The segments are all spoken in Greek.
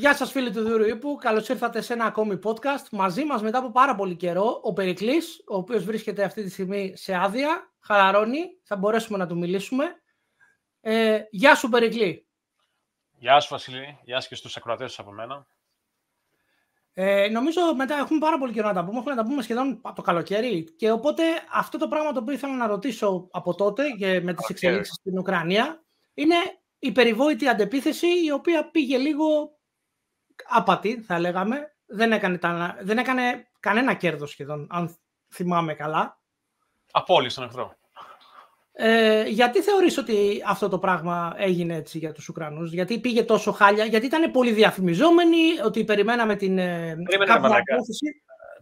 Γεια σας φίλοι του Δούρου Ήπου, καλώς ήρθατε σε ένα ακόμη podcast. Μαζί μας μετά από πάρα πολύ καιρό, ο Περικλής, ο οποίος βρίσκεται αυτή τη στιγμή σε άδεια, χαλαρώνει, θα μπορέσουμε να του μιλήσουμε. Ε, γεια σου Περικλή. Γεια σου Βασίλη, γεια σου και στους ακροατές από μένα. Ε, νομίζω μετά έχουμε πάρα πολύ καιρό να τα πούμε. Έχουμε να τα πούμε σχεδόν από το καλοκαίρι. Και οπότε αυτό το πράγμα το οποίο ήθελα να ρωτήσω από τότε και με τις εξελίξεις στην Ουκρανία είναι η περιβόητη αντεπίθεση η οποία πήγε λίγο άπατη, θα λέγαμε. Δεν έκανε, τα, δεν έκανε κανένα κέρδος σχεδόν, αν θυμάμαι καλά. Απόλυση στον εχθρό. Ε, γιατί θεωρείς ότι αυτό το πράγμα έγινε έτσι για τους Ουκρανούς, γιατί πήγε τόσο χάλια, γιατί ήταν πολύ διαφημιζόμενοι, ότι περιμέναμε την ε, κάποια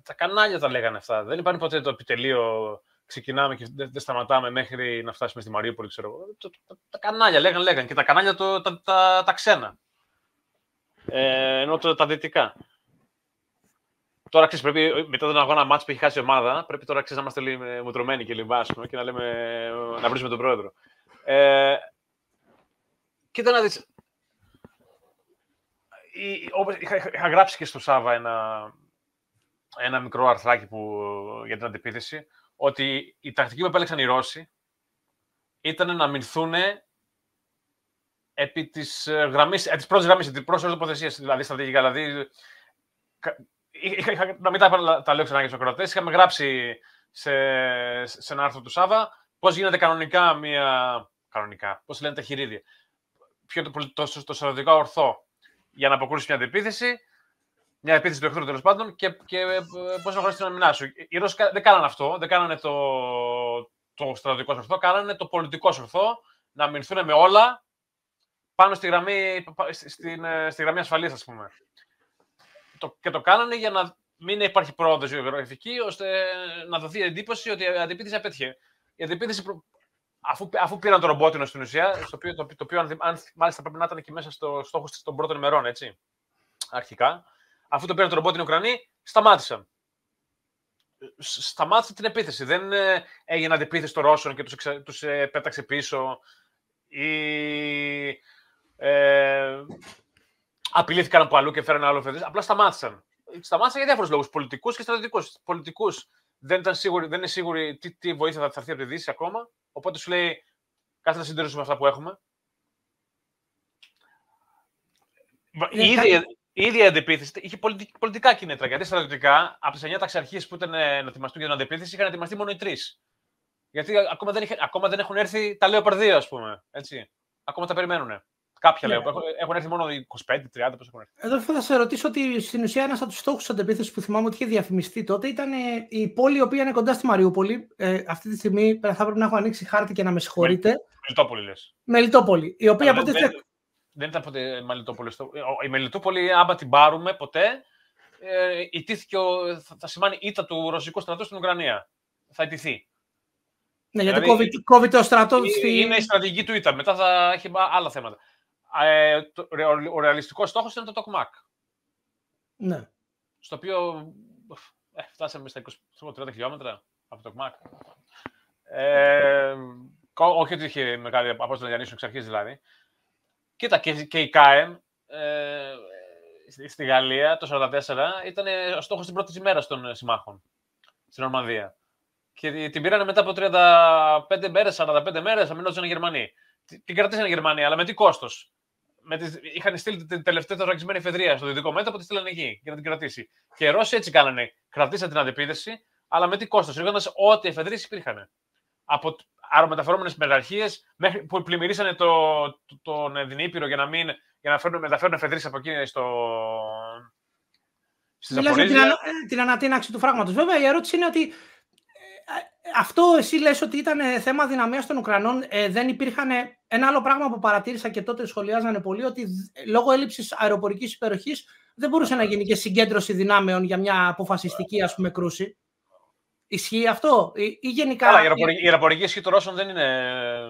Τα κανάλια τα λέγανε αυτά. Δεν υπάρχει ποτέ το επιτελείο ξεκινάμε και δεν, σταματάμε μέχρι να φτάσουμε στη Μαριούπολη, ξέρω εγώ. Τα, κανάλια λέγανε, λέγανε. Και τα κανάλια το, τα, τα, τα ξένα. Ε, ενώ το, τα δυτικά. Τώρα ξέρεις, πρέπει μετά τον αγώνα μάτς που έχει χάσει η ομάδα, πρέπει τώρα ξέρεις, να είμαστε λίγο μουτρωμένοι και λοιπά και να, λέμε, να βρίσουμε τον πρόεδρο. Ε, κοίτα να δεις. Είχα, είχα, γράψει και στο Σάβα ένα, ένα μικρό αρθράκι που, για την αντιπίθεση, ότι η τακτική που επέλεξαν οι Ρώσοι ήταν να μηνθούν επί της ε, γραμμής, ε, της πρώτης γραμμής, της πρώτης τοποθεσίας, δηλαδή στρατηγικά. Δηλαδή, είχα, είχα, να μην τα, τα λέω ξανά για τους ακροατές, είχαμε γράψει σε, σε ένα άρθρο του Σάβα πώς γίνεται κανονικά μια... Κανονικά, πώς λένε τα χειρίδια. Ποιο το, το, το, το στρατηγικό ορθό για να αποκρούσεις μια αντιπίθεση, μια επίθεση του εχθρού τέλος πάντων και, και ε, πώς να χωρίσει την αμυνά σου. Οι Ρώσοι δεν κάνανε αυτό, δεν κάνανε το, το στρατηγικό ορθό, κάνανε το πολιτικό ορθό να αμυνθούν με όλα πάνω στη γραμμή, στην, ε, στη γραμμή ασφαλείας, ας πούμε. Το, και το κάνανε για να μην υπάρχει πρόοδος γεωγραφική, ώστε να δοθεί εντύπωση ότι η αντιπίθεση απέτυχε. Η αντιπίθεση, αφού, αφού πήραν το ρομπότινο στην ουσία, στο οποίο, το, το οποίο αν, μάλιστα πρέπει να ήταν και μέσα στο στόχος των πρώτων ημερών, έτσι, αρχικά, αφού το πήραν το ρομπότινο Ουκρανοί, σταμάτησαν. Σταμάτησε την επίθεση. Δεν ε, έγινε αντιπίθεση των Ρώσων και τους, τους ε, πέταξε πίσω ή ε, απειλήθηκαν από αλλού και φέραν άλλο φεδρές. Απλά σταμάτησαν. Σταμάτησαν για διάφορους λόγους. Πολιτικούς και στρατιωτικούς. Πολιτικούς δεν, δεν είναι σίγουροι τι, τι βοήθεια θα, θα έρθει από τη Δύση ακόμα. Οπότε σου λέει, κάθε να συντηρήσουμε αυτά που έχουμε. Η ίδια, η ίδια αντεπίθεση είχε πολιτικά κίνητρα. Γιατί στρατιωτικά, από τις 9 ταξιαρχίε που ήταν ε, να ετοιμαστούν για την αντεπίθεση, είχαν ετοιμαστεί μόνο οι τρεις. Γιατί ακόμα δεν, είχε, ακόμα δεν έχουν έρθει τα λέω 2, ας πούμε. Έτσι. Ακόμα τα περιμένουν. Κάποια ναι. λέω. Έχουν, έρθει μόνο 25-30 πώς έχουν έρθει. Εδώ θα σε ρωτήσω ότι στην ουσία ένας από τους στόχους της αντεπίθεσης που θυμάμαι ότι είχε διαφημιστεί τότε ήταν ε, η πόλη η οποία είναι κοντά στη Μαριούπολη. Ε, αυτή τη στιγμή θα πρέπει να έχω ανοίξει χάρτη και να με συγχωρείτε. Μελιτόπολη λες. Μελιτόπολη. Η οποία ποτέ δεν, δεν ήταν ποτέ Μελιτόπολη. Η Μελιτόπολη, άμα την πάρουμε ποτέ, ε, ιτήθηκε, θα, θα σημαίνει ήττα του ρωσικού στρατού στην Ουκρανία. Θα ιτηθεί. Ναι, γιατί δηλαδή, κόβει, το στρατό. Είναι η στρατηγική του ήττα. Μετά θα έχει άλλα θέματα ε, το, ο ρεαλιστικός στόχος ήταν το Τοκμάκ. Ναι. Στο οποίο ε, φτάσαμε στα 20-30 χιλιόμετρα από το Τοκμάκ. Ε, όχι ότι είχε μεγάλη απόσταση να διανύσουν εξ αρχής δηλαδή. Κοίτα, και, και η ΚΑΕΜ ε, στη Γαλλία το 1944 ήταν ο στόχος την πρώτης ημέρας των συμμάχων στην Ορμανδία. Και την πήρανε μετά από 35 μέρες, 45 μέρες, αμυνόντουσαν οι Γερμανοί. Την κρατήσαν οι Γερμανοί, αλλά με τι κόστος; Με τις, είχαν στείλει την τελευταία τετραγωνισμένη εφεδρεία στο δυτικό μέτωπο, τη στείλανε εκεί για να την κρατήσει. Και οι Ρώσοι έτσι κάνανε. Κρατήσαν την αντεπίδεση, αλλά με τι κόστος, ρίχνοντα ό,τι εφεδρείες υπήρχαν. Από αερομεταφερόμενες μεραρχίες που πλημμυρίσανε το, το, τον Δινήπειρο για να, μην, για να φέρουν, μεταφέρουν εφεδρείες από εκεί στο. Μιλάς για την, την ανατείναξη του φράγματος. Βέβαια, η ερώτηση είναι ότι αυτό εσύ λες ότι ήταν θέμα δυναμίας των Ουκρανών. Ε, δεν υπήρχαν ένα άλλο πράγμα που παρατήρησα και τότε σχολιάζανε πολύ, ότι λόγω έλλειψης αεροπορικής υπεροχής δεν μπορούσε να γίνει και συγκέντρωση δυνάμεων για μια αποφασιστική ας πούμε, κρούση. Ισχύει αυτό ή, ή γενικά... Καλά, η αεροπορική, η αεροπορική ισχύ των Ρώσων δεν, είναι,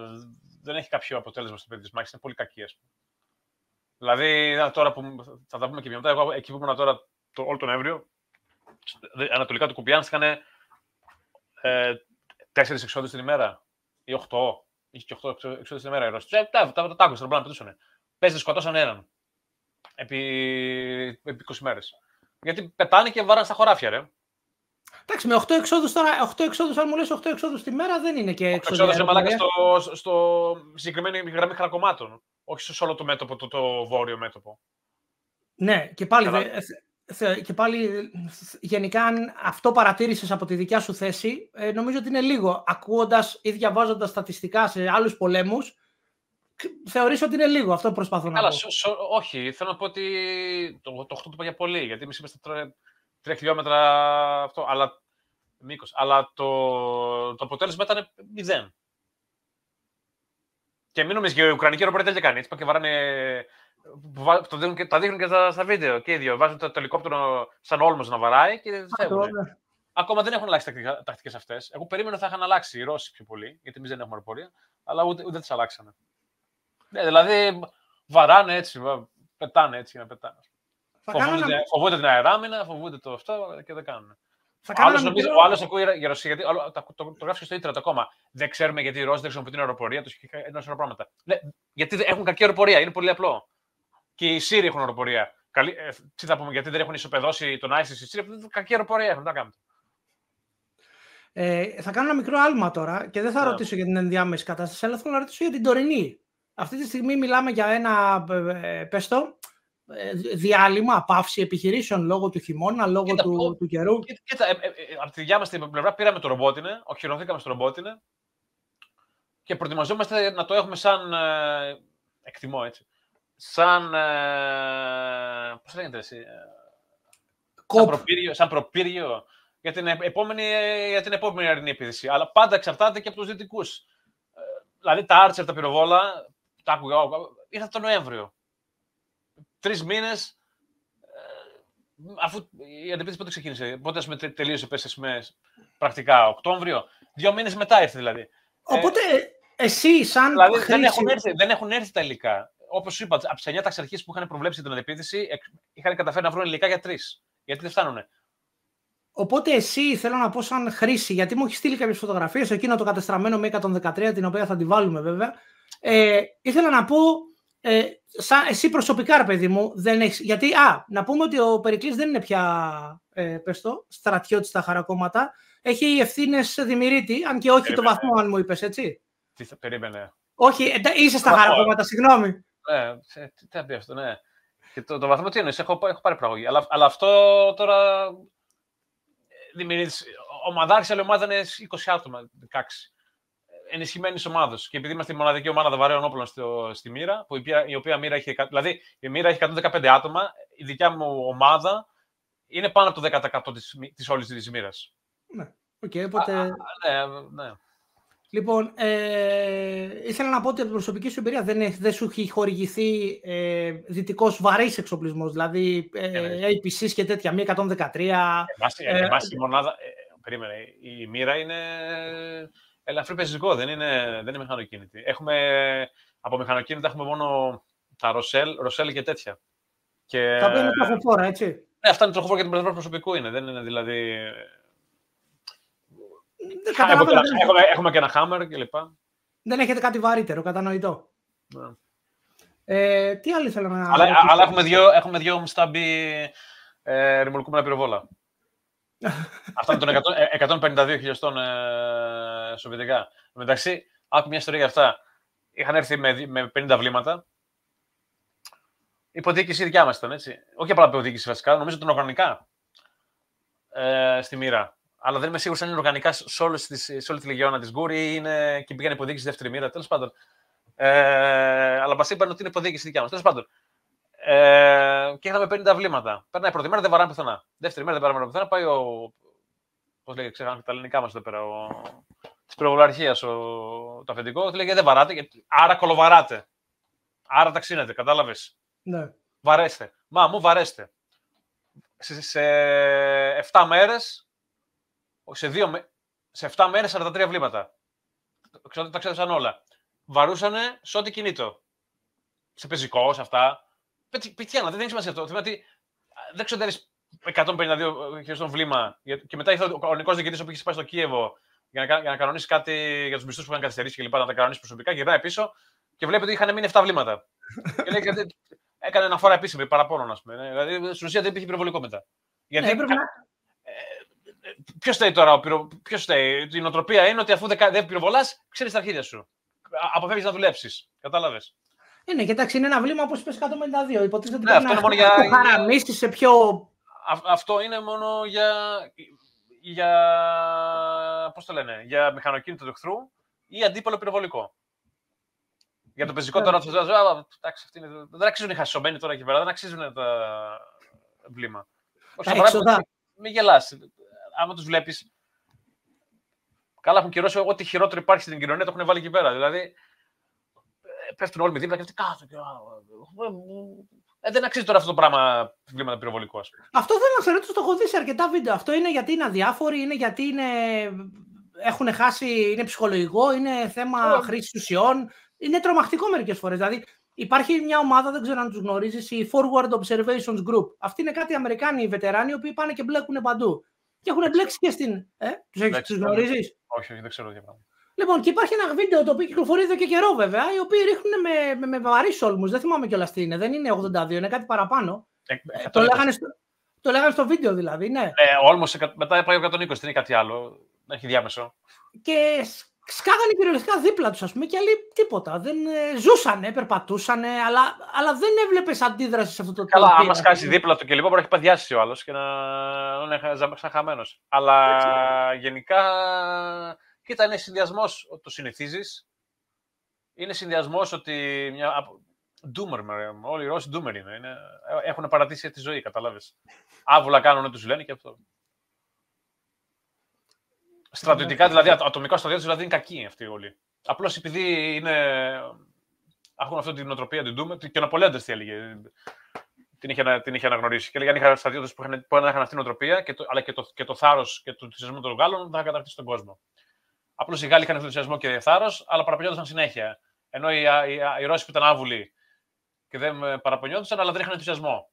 δεν έχει κάποιο αποτέλεσμα στο παιδί της μάχης. Είναι πολύ κακή, ας πούμε. Δηλαδή, τώρα που θα τα πούμε και μετά, εγώ εκεί που ήμουν τώρα το, όλο τον Νοέμβριο, ανατολικά του Κουπιάνσκ είχαν ε, τέσσερις εξόδους την ημέρα ή οχτώ. Είχε και οχτώ εξόδου την ημέρα οι Ρώσοι. Ε, τα, τα, τα, τα άκουσα, να πετούσαν. Πες δεν σκοτώσαν έναν. επί, επί 20 μέρες. Γιατί πετάνε και βάραν στα χωράφια, ρε. Εντάξει, με 8 εξόδους τώρα, 8 εξόδους, αν μου λες 8 εξόδους τη μέρα δεν είναι και εξόδους. 8 εξόδου στο, στο συγκεκριμένη γραμμή χαρακομμάτων. Όχι σε όλο το μέτωπο, το, το βόρειο μέτωπο. Ναι, και πάλι, και πάλι γενικά αν αυτό παρατήρησες από τη δικιά σου θέση, ε, νομίζω ότι είναι λίγο. Ακούοντας ή διαβάζοντας στατιστικά σε άλλους πολέμους, θεωρείς ότι είναι λίγο. Αυτό προσπαθώ να πω. όχι, θέλω να πω ότι το, το 8 το για πολύ, γιατί εμείς είμαστε τώρα 3 χιλιόμετρα αυτό, αλλά, μήκος, αλλά το, το αποτέλεσμα ήταν 0. Και μην νομίζεις, και η Ουκρανική αεροπορία δεν κάνει. Έτσι, και βαράνε το δίνουν και, τα δείχνουν και στα, στα βίντεο και οι δύο. Βάζουν το, το ελικόπτερο σαν όλμος να βαράει και φεύγουν. Ακόμα δεν έχουν αλλάξει τα τακτικές αυτές. Εγώ περίμενα ότι θα είχαν αλλάξει οι Ρώσοι πιο πολύ, γιατί εμείς δεν έχουμε αεροπορία, αλλά ούτε, ούτε τις αλλάξανε. Ναι, δηλαδή βαράνε έτσι, πετάνε έτσι για να πετάνε. Φοβούνται, ένα... φοβούνται την αεράμινα, φοβούνται το αυτό και δεν κάνουν. Θα ο άλλος νομίζω, ο άλλος ακούει για Ρωσία, γιατί το, το, το, το γράφει στο Ιντερνετ ακόμα. Δεν ξέρουμε γιατί οι Ρώσοι δεν χρησιμοποιούν την αεροπορία τους και ένα σωρό πράγματα. Ναι, γιατί έχουν κακή αεροπορία, είναι πολύ απλό και οι Σύριοι έχουν αεροπορία. Καλή, ε, τι θα πούμε, γιατί δεν έχουν ισοπεδώσει τον ISIS οι Σύριοι. Κακή αεροπορία έχουν, τα κάνουν. Ε, θα κάνω ένα μικρό άλμα τώρα και δεν θα yeah. Ναι. ρωτήσω για την ενδιάμεση κατάσταση, αλλά θέλω να ρωτήσω για την τωρινή. Αυτή τη στιγμή μιλάμε για ένα, ε, πες το, ε, διάλειμμα, παύση επιχειρήσεων λόγω του χειμώνα, λόγω κοίτα, του, του καιρού. Κοίτα, κοίτα ε, ε, από τη δικιά μας την πλευρά πήραμε το ρομπότινε, οχυρωθήκαμε στο ρομπότινε και προετοιμαζόμαστε να το έχουμε σαν, ε, εκτιμώ έτσι, σαν. Ε, Πώς λέγεται εσύ. Ε, σαν προπύριο, σαν προπύριο για, την επόμενη, για την επόμενη αρνή επίθεση. Αλλά πάντα εξαρτάται και από τους δυτικούς. Ε, δηλαδή τα Άρτσερ, τα πυροβόλα, τα άκουγα, ήρθαν τον Νοέμβριο. Τρεις μήνες. Αφού η αντιπίθεση πότε ξεκίνησε, πότε πούμε, τελείωσε, πες, με πρακτικά Οκτώβριο, δύο μήνες μετά ήρθε δηλαδή. Οπότε εσύ σαν δηλαδή, χρήση... δεν, έχουν έρθει, δεν έχουν έρθει τα υλικά όπως σου είπα, από τις 9 ταξιαρχίε που είχαν προβλέψει την αντεπίθεση, είχαν καταφέρει να βρουν υλικά για τρεις. Γιατί δεν φτάνουν. Οπότε εσύ θέλω να πω σαν χρήση, γιατί μου έχει στείλει κάποιες φωτογραφίες, εκείνο το κατεστραμμένο με 113, την οποία θα τη βάλουμε βέβαια. Ε, ήθελα να πω, ε, σαν, εσύ προσωπικά ρε παιδί μου, δεν έχεις, γιατί α, να πούμε ότι ο Περικλής δεν είναι πια, ε, πες το, στρατιώτης στα χαρακόμματα, έχει ευθύνες δημιουργήτη, αν και όχι περίμενε. το βαθμό, αν μου είπες, έτσι. Τι θα περίμενε. Όχι, είσαι στα χαρακόμματα, συγγνώμη. Ναι, τι θα πει αυτό, ναι. Και το, το βαθμό τι είναι, έχω, έχω πάρει πραγωγή. Αλλά, αλλά αυτό τώρα δημιουργείς. Ομαδάρχη, αλλά η ομάδα είναι 20 άτομα, 16. Ενισχυμένης ομάδα. Και επειδή είμαστε η μοναδική ομάδα δαβαρέων όπλων στη μοίρα, που η, η οποία μοίρα έχει. Δηλαδή, η μοίρα έχει 115 άτομα, η δικιά μου ομάδα είναι πάνω από το 10% της όλης της μοίρας. Ναι. Okay, οπότε... Α, ναι, ναι. Λοιπόν, ε, ήθελα να πω ότι από την προσωπική σου εμπειρία δεν, δεν σου έχει χορηγηθεί ε, δυτικός βαρύς εξοπλισμός, δηλαδή ε, ε, APCs και τέτοια, μία 113. Εμάς, ε, εμάς η μονάδα, ε, περίμενε, η μοίρα είναι ελαφρύ πεζικό, δεν είναι, δεν είναι μηχανοκίνητη. Έχουμε, από μηχανοκίνητα έχουμε μόνο τα Ροσέλ, Ροσέλ και τέτοια. Και, τα οποία είναι τροχοφόρα, έτσι. Ναι, αυτά είναι τροχοφόρα και την πλευρά προσωπικού είναι, δεν είναι δηλαδή Έχουμε, έχουμε, έχουμε και ένα Hammer κλπ. Δεν έχετε κάτι βαρύτερο, κατανοητό. Ναι. Ε, τι άλλο ήθελα να... Αλλά, αλλά έχουμε δύο, έχουμε δύο μστάμπι ε, ρημολκούμενα πυροβόλα. Αυτά είναι των 152 χιλιοστών ε, σοβιετικά. Μεταξύ, άκου μια ιστορία για αυτά. Είχαν έρθει με, με 50 βλήματα. Η υποδίκηση δικιά μας ήταν, έτσι. Όχι απλά υποδίκηση βασικά, νομίζω ότι είναι οργανικά ε, στη μοίρα αλλά δεν είμαι σίγουρος αν είναι οργανικά σε, όλες τις, σε όλη τη λεγιώνα της Γκούρ ή είναι και πήγαν υποδείξει δεύτερη μοίρα. Τέλος πάντων. Ε, αλλά μας είπαν ότι είναι υποδείξη δικιά μας. Τέλος πάντων. Ε, και είχαμε 50 βλήματα. Περνάει πρώτη μέρα, δεν βαράμε πουθενά. Δεύτερη μέρα δεν βαράμε πουθενά. Πάει ο. Πώς λέγεται, ξέχασα τα ελληνικά μας εδώ πέρα. Ο, της πυροβολαρχία, το αφεντικό. Λέγεται δεν βαράτε, άρα κολοβαράτε. Άρα ταξίνετε, κατάλαβες. Ναι. Βαρέστε. Μα μου βαρέστε. Σε, σε 7 μέρες σε, δύο, σε 7 μέρες 43 βλήματα. Τα ξέρουν όλα. Βαρούσανε σε ό,τι κινήτο. Σε πεζικό, σε αυτά. Πετυχαίνω, δεν έχει σημασία αυτό. Δηλαδή, δεν ξέρω 152 χιλιοστών βλήμα και μετά ήρθε ο κανονικό διοικητή που είχε πάει στο Κίεβο για να, για να κανονίσει κάτι για τους μισθούς που είχαν καθυστερήσει και λοιπά, να τα κανονίσει προσωπικά. Γυρνάει πίσω και βλέπει ότι είχαν μείνει 7 βλήματα. και λέει, έκανε ένα φορά επίσημη παραπάνω, ας πούμε. Ναι. Δηλαδή, στην ουσία δεν υπήρχε πυροβολικό μετά. Γιατί ναι, πρέπει να... Ποιος θέλει τώρα, ποιος θέλει. Η νοοτροπία είναι ότι αφού δεν πυροβολάς, ξέρεις τα αρχίδια σου. Αποφεύγεις να δουλέψεις. Κατάλαβες. Ε, ναι, κοιτάξτε, είναι ένα βλήμα όπως είπες 152. Υποτίθεται ότι ναι, αυτό είναι μόνο για. Χαραμίσει σε πιο. αυτό είναι μόνο για. για πώς το λένε, για μηχανοκίνητο του εχθρού ή αντίπαλο πυροβολικό. Για το πεζικό τώρα, εντάξει, δεν αξίζουν οι χασισομένοι τώρα εκεί πέρα, δεν αξίζουν τα βλήμα. Τα έξοδα. Μην γελάς. Άμα τους βλέπεις, καλά έχουν κυρώσει ό,τι χειρότερο υπάρχει στην κοινωνία, το έχουν βάλει εκεί πέρα. Δηλαδή, πέφτουν όλοι με δίπλα και αυτοί κάτω. Ε, δεν αξίζει τώρα αυτό το πράγμα βλήματα πυροβολικό. Αυτό δεν να θεωρώ, το έχω δει σε αρκετά βίντεο. Αυτό είναι γιατί είναι αδιάφοροι, είναι γιατί είναι... έχουν χάσει, είναι ψυχολογικό, είναι θέμα oh. χρήσης ουσιών. Είναι τρομακτικό μερικές φορές. Δηλαδή, υπάρχει μια ομάδα, δεν ξέρω αν τους γνωρίζεις, η Forward Observations Group. Αυτοί είναι κάτι Αμερικάνοι βετεράνοι, οι οποίοι πάνε και μπλέκουν παντού. Και έχουν μπλέξει και στην. Ε, τους γνωρίζεις; Όχι, δεν ξέρω τι πράγμα. Λοιπόν, και υπάρχει ένα βίντεο το οποίο κυκλοφορεί εδώ και καιρό βέβαια, οι οποίοι ρίχνουν με, με, με βαρύ όλμου. Δεν θυμάμαι κιόλας τι είναι. Δεν είναι 82, είναι κάτι παραπάνω. Ε, ε, το, λέγανε στο, το λέγανε στο βίντεο δηλαδή, ναι. Ε, όλμο μετά πάει ο 120, δεν είναι κάτι άλλο. Δεν έχει διάμεσο. Και σκάγανε κυριολεκτικά δίπλα τους, ας πούμε, και άλλοι τίποτα. Δεν ε, ζούσανε, περπατούσαν, αλλά, αλλά δεν έβλεπες αντίδραση σε αυτό το Καλά, άμα σκάσει δίπλα του και λίγο μπορεί να έχει παδιάσει ο άλλος και να είναι σαν χαμένος. Αλλά γενικά Κοίτα, είναι συνδυασμός ότι το συνηθίζεις. Είναι συνδυασμός ότι. Μια... Ντούμερ, όλοι οι Ρώσοι ντούμερ είναι. είναι. Έχουν παρατήσει τη ζωή, κατάλαβε. Άβουλα κάνουν ό,τι τους λένε και αυτό. Στρατιωτικά, δηλαδή, ατομικά στρατιώτες δηλαδή είναι κακοί αυτοί όλοι. Απλώς επειδή είναι. Έχουν αυτή την νοοτροπία του Ντούμερ και ο Ναπολέοντας τι έλεγε. Την είχε, την είχε αναγνωρίσει. Και έλεγε αν είχαν στρατιώτες που, είχαν, που είχαν αυτή την νοοτροπία, και το, αλλά και το, και το θάρρος και το θυσιασμό των Γάλλων, θα κατακτήσει τον κόσμο. Απλώς οι Γάλλοι είχαν ενθουσιασμό και θάρρος, αλλά παραπονιόντουσαν συνέχεια. Ενώ οι, οι, οι, Ρώσοι που ήταν άβουλοι και δεν παραπονιόντουσαν, αλλά δεν είχαν ενθουσιασμό.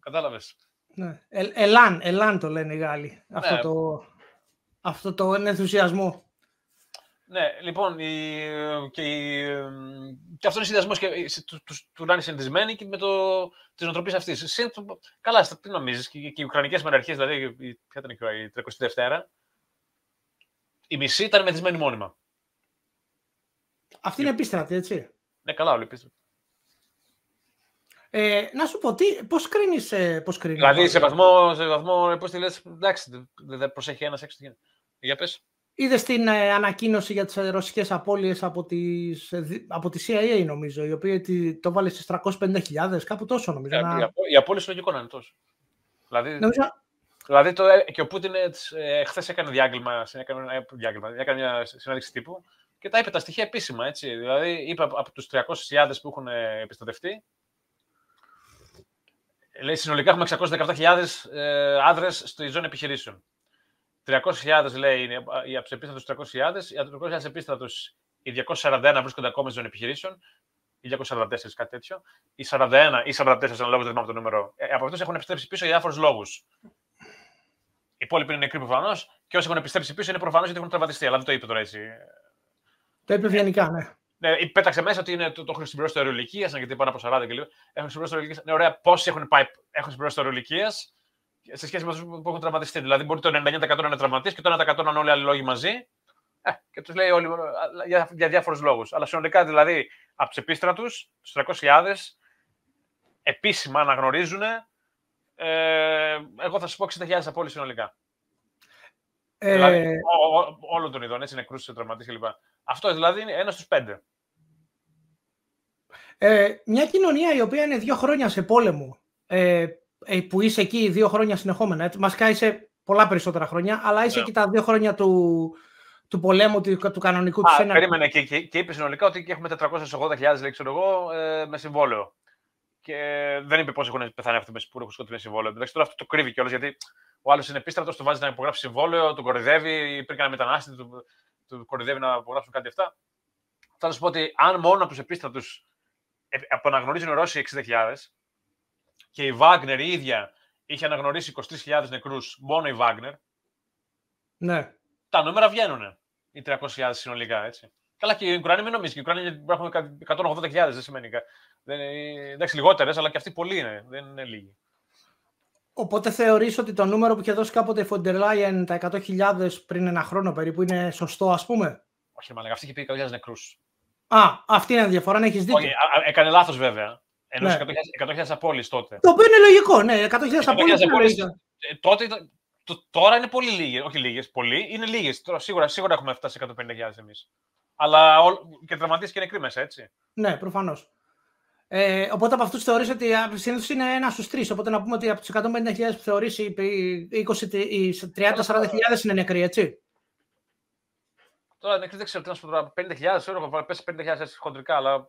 Κατάλαβες; Ναι. Ε, ελάν, ελάν το λένε οι Γάλλοι. Ναι. Αυτό, το, αυτό το ενθουσιασμό. Ναι, λοιπόν, η, και, η, και αυτός είναι συνδυασμός και του, τους, του να είναι συνηθισμένοι και με το, της νοοτροπίας αυτής. Καλά, τι νομίζεις, και, και οι Ουκρανικές μοναρχίε, δηλαδή, ποια ήταν η 32η, η μισή ήταν μεθυσμένη μόνιμα. Αυτή είναι επίστρατη, έτσι. Ναι, καλά, όλοι επίστρατη. Ε, να σου πω, τι, πώς κρίνεις, ε, πώς κρίνεις; Δηλαδή, σε βαθμό, σε βαθμό πώς τη λες, εντάξει, δεν προσέχει ένας έξω. Για πες. Είδες την ε, ανακοίνωση για τις ε, ρωσικές απώλειες από, τις, ε, από τη CIA, νομίζω, η οποία το βάλε στις 350.000, κάπου τόσο, νομίζω. Ε, να... Οι απώλειες λογικό να είναι τόσο. Δηλαδή... Νομίζω, Δηλαδή το, ε, και ο Πούτιν ε, χθες έκανε διάγγελμα, έκανε, ε, διάγγελμα, έκανε μια συνάντηση τύπου και τα είπε τα στοιχεία επίσημα. Έτσι. Δηλαδή είπε από τους 300.000 που έχουν επιστατευτεί, λέει συνολικά έχουμε 617.000 ε, άντρε στη ζώνη επιχειρήσεων. 300.000 λέει είναι οι αψεπίστατου 300.000, οι 300.000 επίστατου οι 241 βρίσκονται ακόμα στη ζώνη επιχειρήσεων, οι 244 κάτι τέτοιο, οι 41 ή 44 αναλόγως δεν θυμάμαι το νούμερο. Ε, από αυτούς έχουν επιστρέψει πίσω για διάφορους λόγους. Οι υπόλοιποι είναι νεκροί προφανώς και όσοι έχουν επιστρέψει πίσω είναι προφανώς γιατί έχουν τραυματιστεί. Αλλά δεν το είπε τώρα έτσι. Το είπε ευγενικά, ναι. Ναι, πέταξε μέσα ότι είναι, το, το έχουν συμπληρώσει το αερολικία, γιατί πάνω από 40 και λίγο. Έχουν συμπληρώσει το αερολικία. Ναι, ωραία, πόσοι έχουν, πάει, έχουν συμπληρώσει το αερολικία σε σχέση με αυτούς που έχουν τραυματιστεί. Δηλαδή, μπορεί το 90% να είναι τραυματίες και το 1% να είναι όλοι οι άλλοι λόγοι μαζί. Ε, και τους λέει όλοι για, για διάφορους λόγους. Αλλά συνολικά δηλαδή από τους επίστρατους, τους 300.000, επίσημα αναγνωρίζουν ε, εγώ θα σου πω 60.000 απόλυση συνολικά. Ε... Δηλαδή, όλων των ειδών, έτσι, νεκρούς, τραυματίες κλπ. Αυτό δηλαδή είναι ένας στους πέντε. Ε, μια κοινωνία η οποία είναι δύο χρόνια σε πόλεμο, ε, ε που είσαι εκεί δύο χρόνια συνεχόμενα, έτσι, μας είσαι πολλά περισσότερα χρόνια, αλλά είσαι yeah. Ναι. εκεί τα δύο χρόνια του, του πολέμου, του, του κανονικού του σένα. Περίμενε και, και, και, είπες συνολικά ότι έχουμε 480.000 λέει, εγώ, ε, με συμβόλαιο και δεν είπε πώ έχουν πεθάνει αυτοί που έχουν σκοτεινή συμβόλαιο. Εντάξει, τώρα αυτό το κρύβει κιόλας γιατί ο άλλος είναι επίστρατος, του βάζει να υπογράψει συμβόλαιο, τον κορυδεύει, υπήρχε ένα μετανάστη, του, του κορυδεύει να υπογράψουν κάτι αυτά. Θα σα πω ότι αν μόνο από τους επίστρατους αποναγνωρίζουν οι Ρώσοι 60.000 και η Βάγνερ η ίδια είχε αναγνωρίσει 23.000 νεκρούς, μόνο η Βάγνερ. Ναι. Τα νούμερα βγαίνουν οι 300.000 συνολικά, έτσι. Καλά, και οι Ουκρανοί μην νομίζεις. Οι Ουκρανοί υπάρχουν 180.000, δεν σημαίνει. Δεν, εντάξει, λιγότερες, αλλά και αυτοί πολλοί είναι. Δεν είναι λίγοι. Οπότε θεωρείς ότι το νούμερο που είχε δώσει κάποτε η Φοντερ Λάιεν, τα 100.000 πριν ένα χρόνο περίπου, είναι σωστό, ας πούμε; Όχι, μάλλον αυτή είχε πει 100.000 νεκρούς. Α, αυτή είναι η διαφορά, να έχεις δίκιο. Όχι, έκανε λάθος βέβαια. Ενώ ναι. 100.000 απόλυτε τότε. Το οποίο είναι λογικό, ναι. 100.000 απόλυτε. Ε, τότε τώρα είναι πολύ λίγες. Όχι λίγες, πολύ. Είναι λίγες. Σίγουρα, σίγουρα έχουμε φτάσει σε 150.000 εμείς. Αλλά και τραυματίε και νεκροί μέσα, έτσι. Ναι, προφανώς. Ε, οπότε από αυτούς θεωρείς ότι συνήθως είναι ένα στους τρεις. Οπότε να πούμε ότι από τους 150.000 που θεωρείς, οι 30-40.000 είναι νεκροί, έτσι. Τώρα νεκροί δεν ξέρω τι να σου πω 50.000 ευρώ, πέσει 50.000 έτσι χοντρικά, αλλά.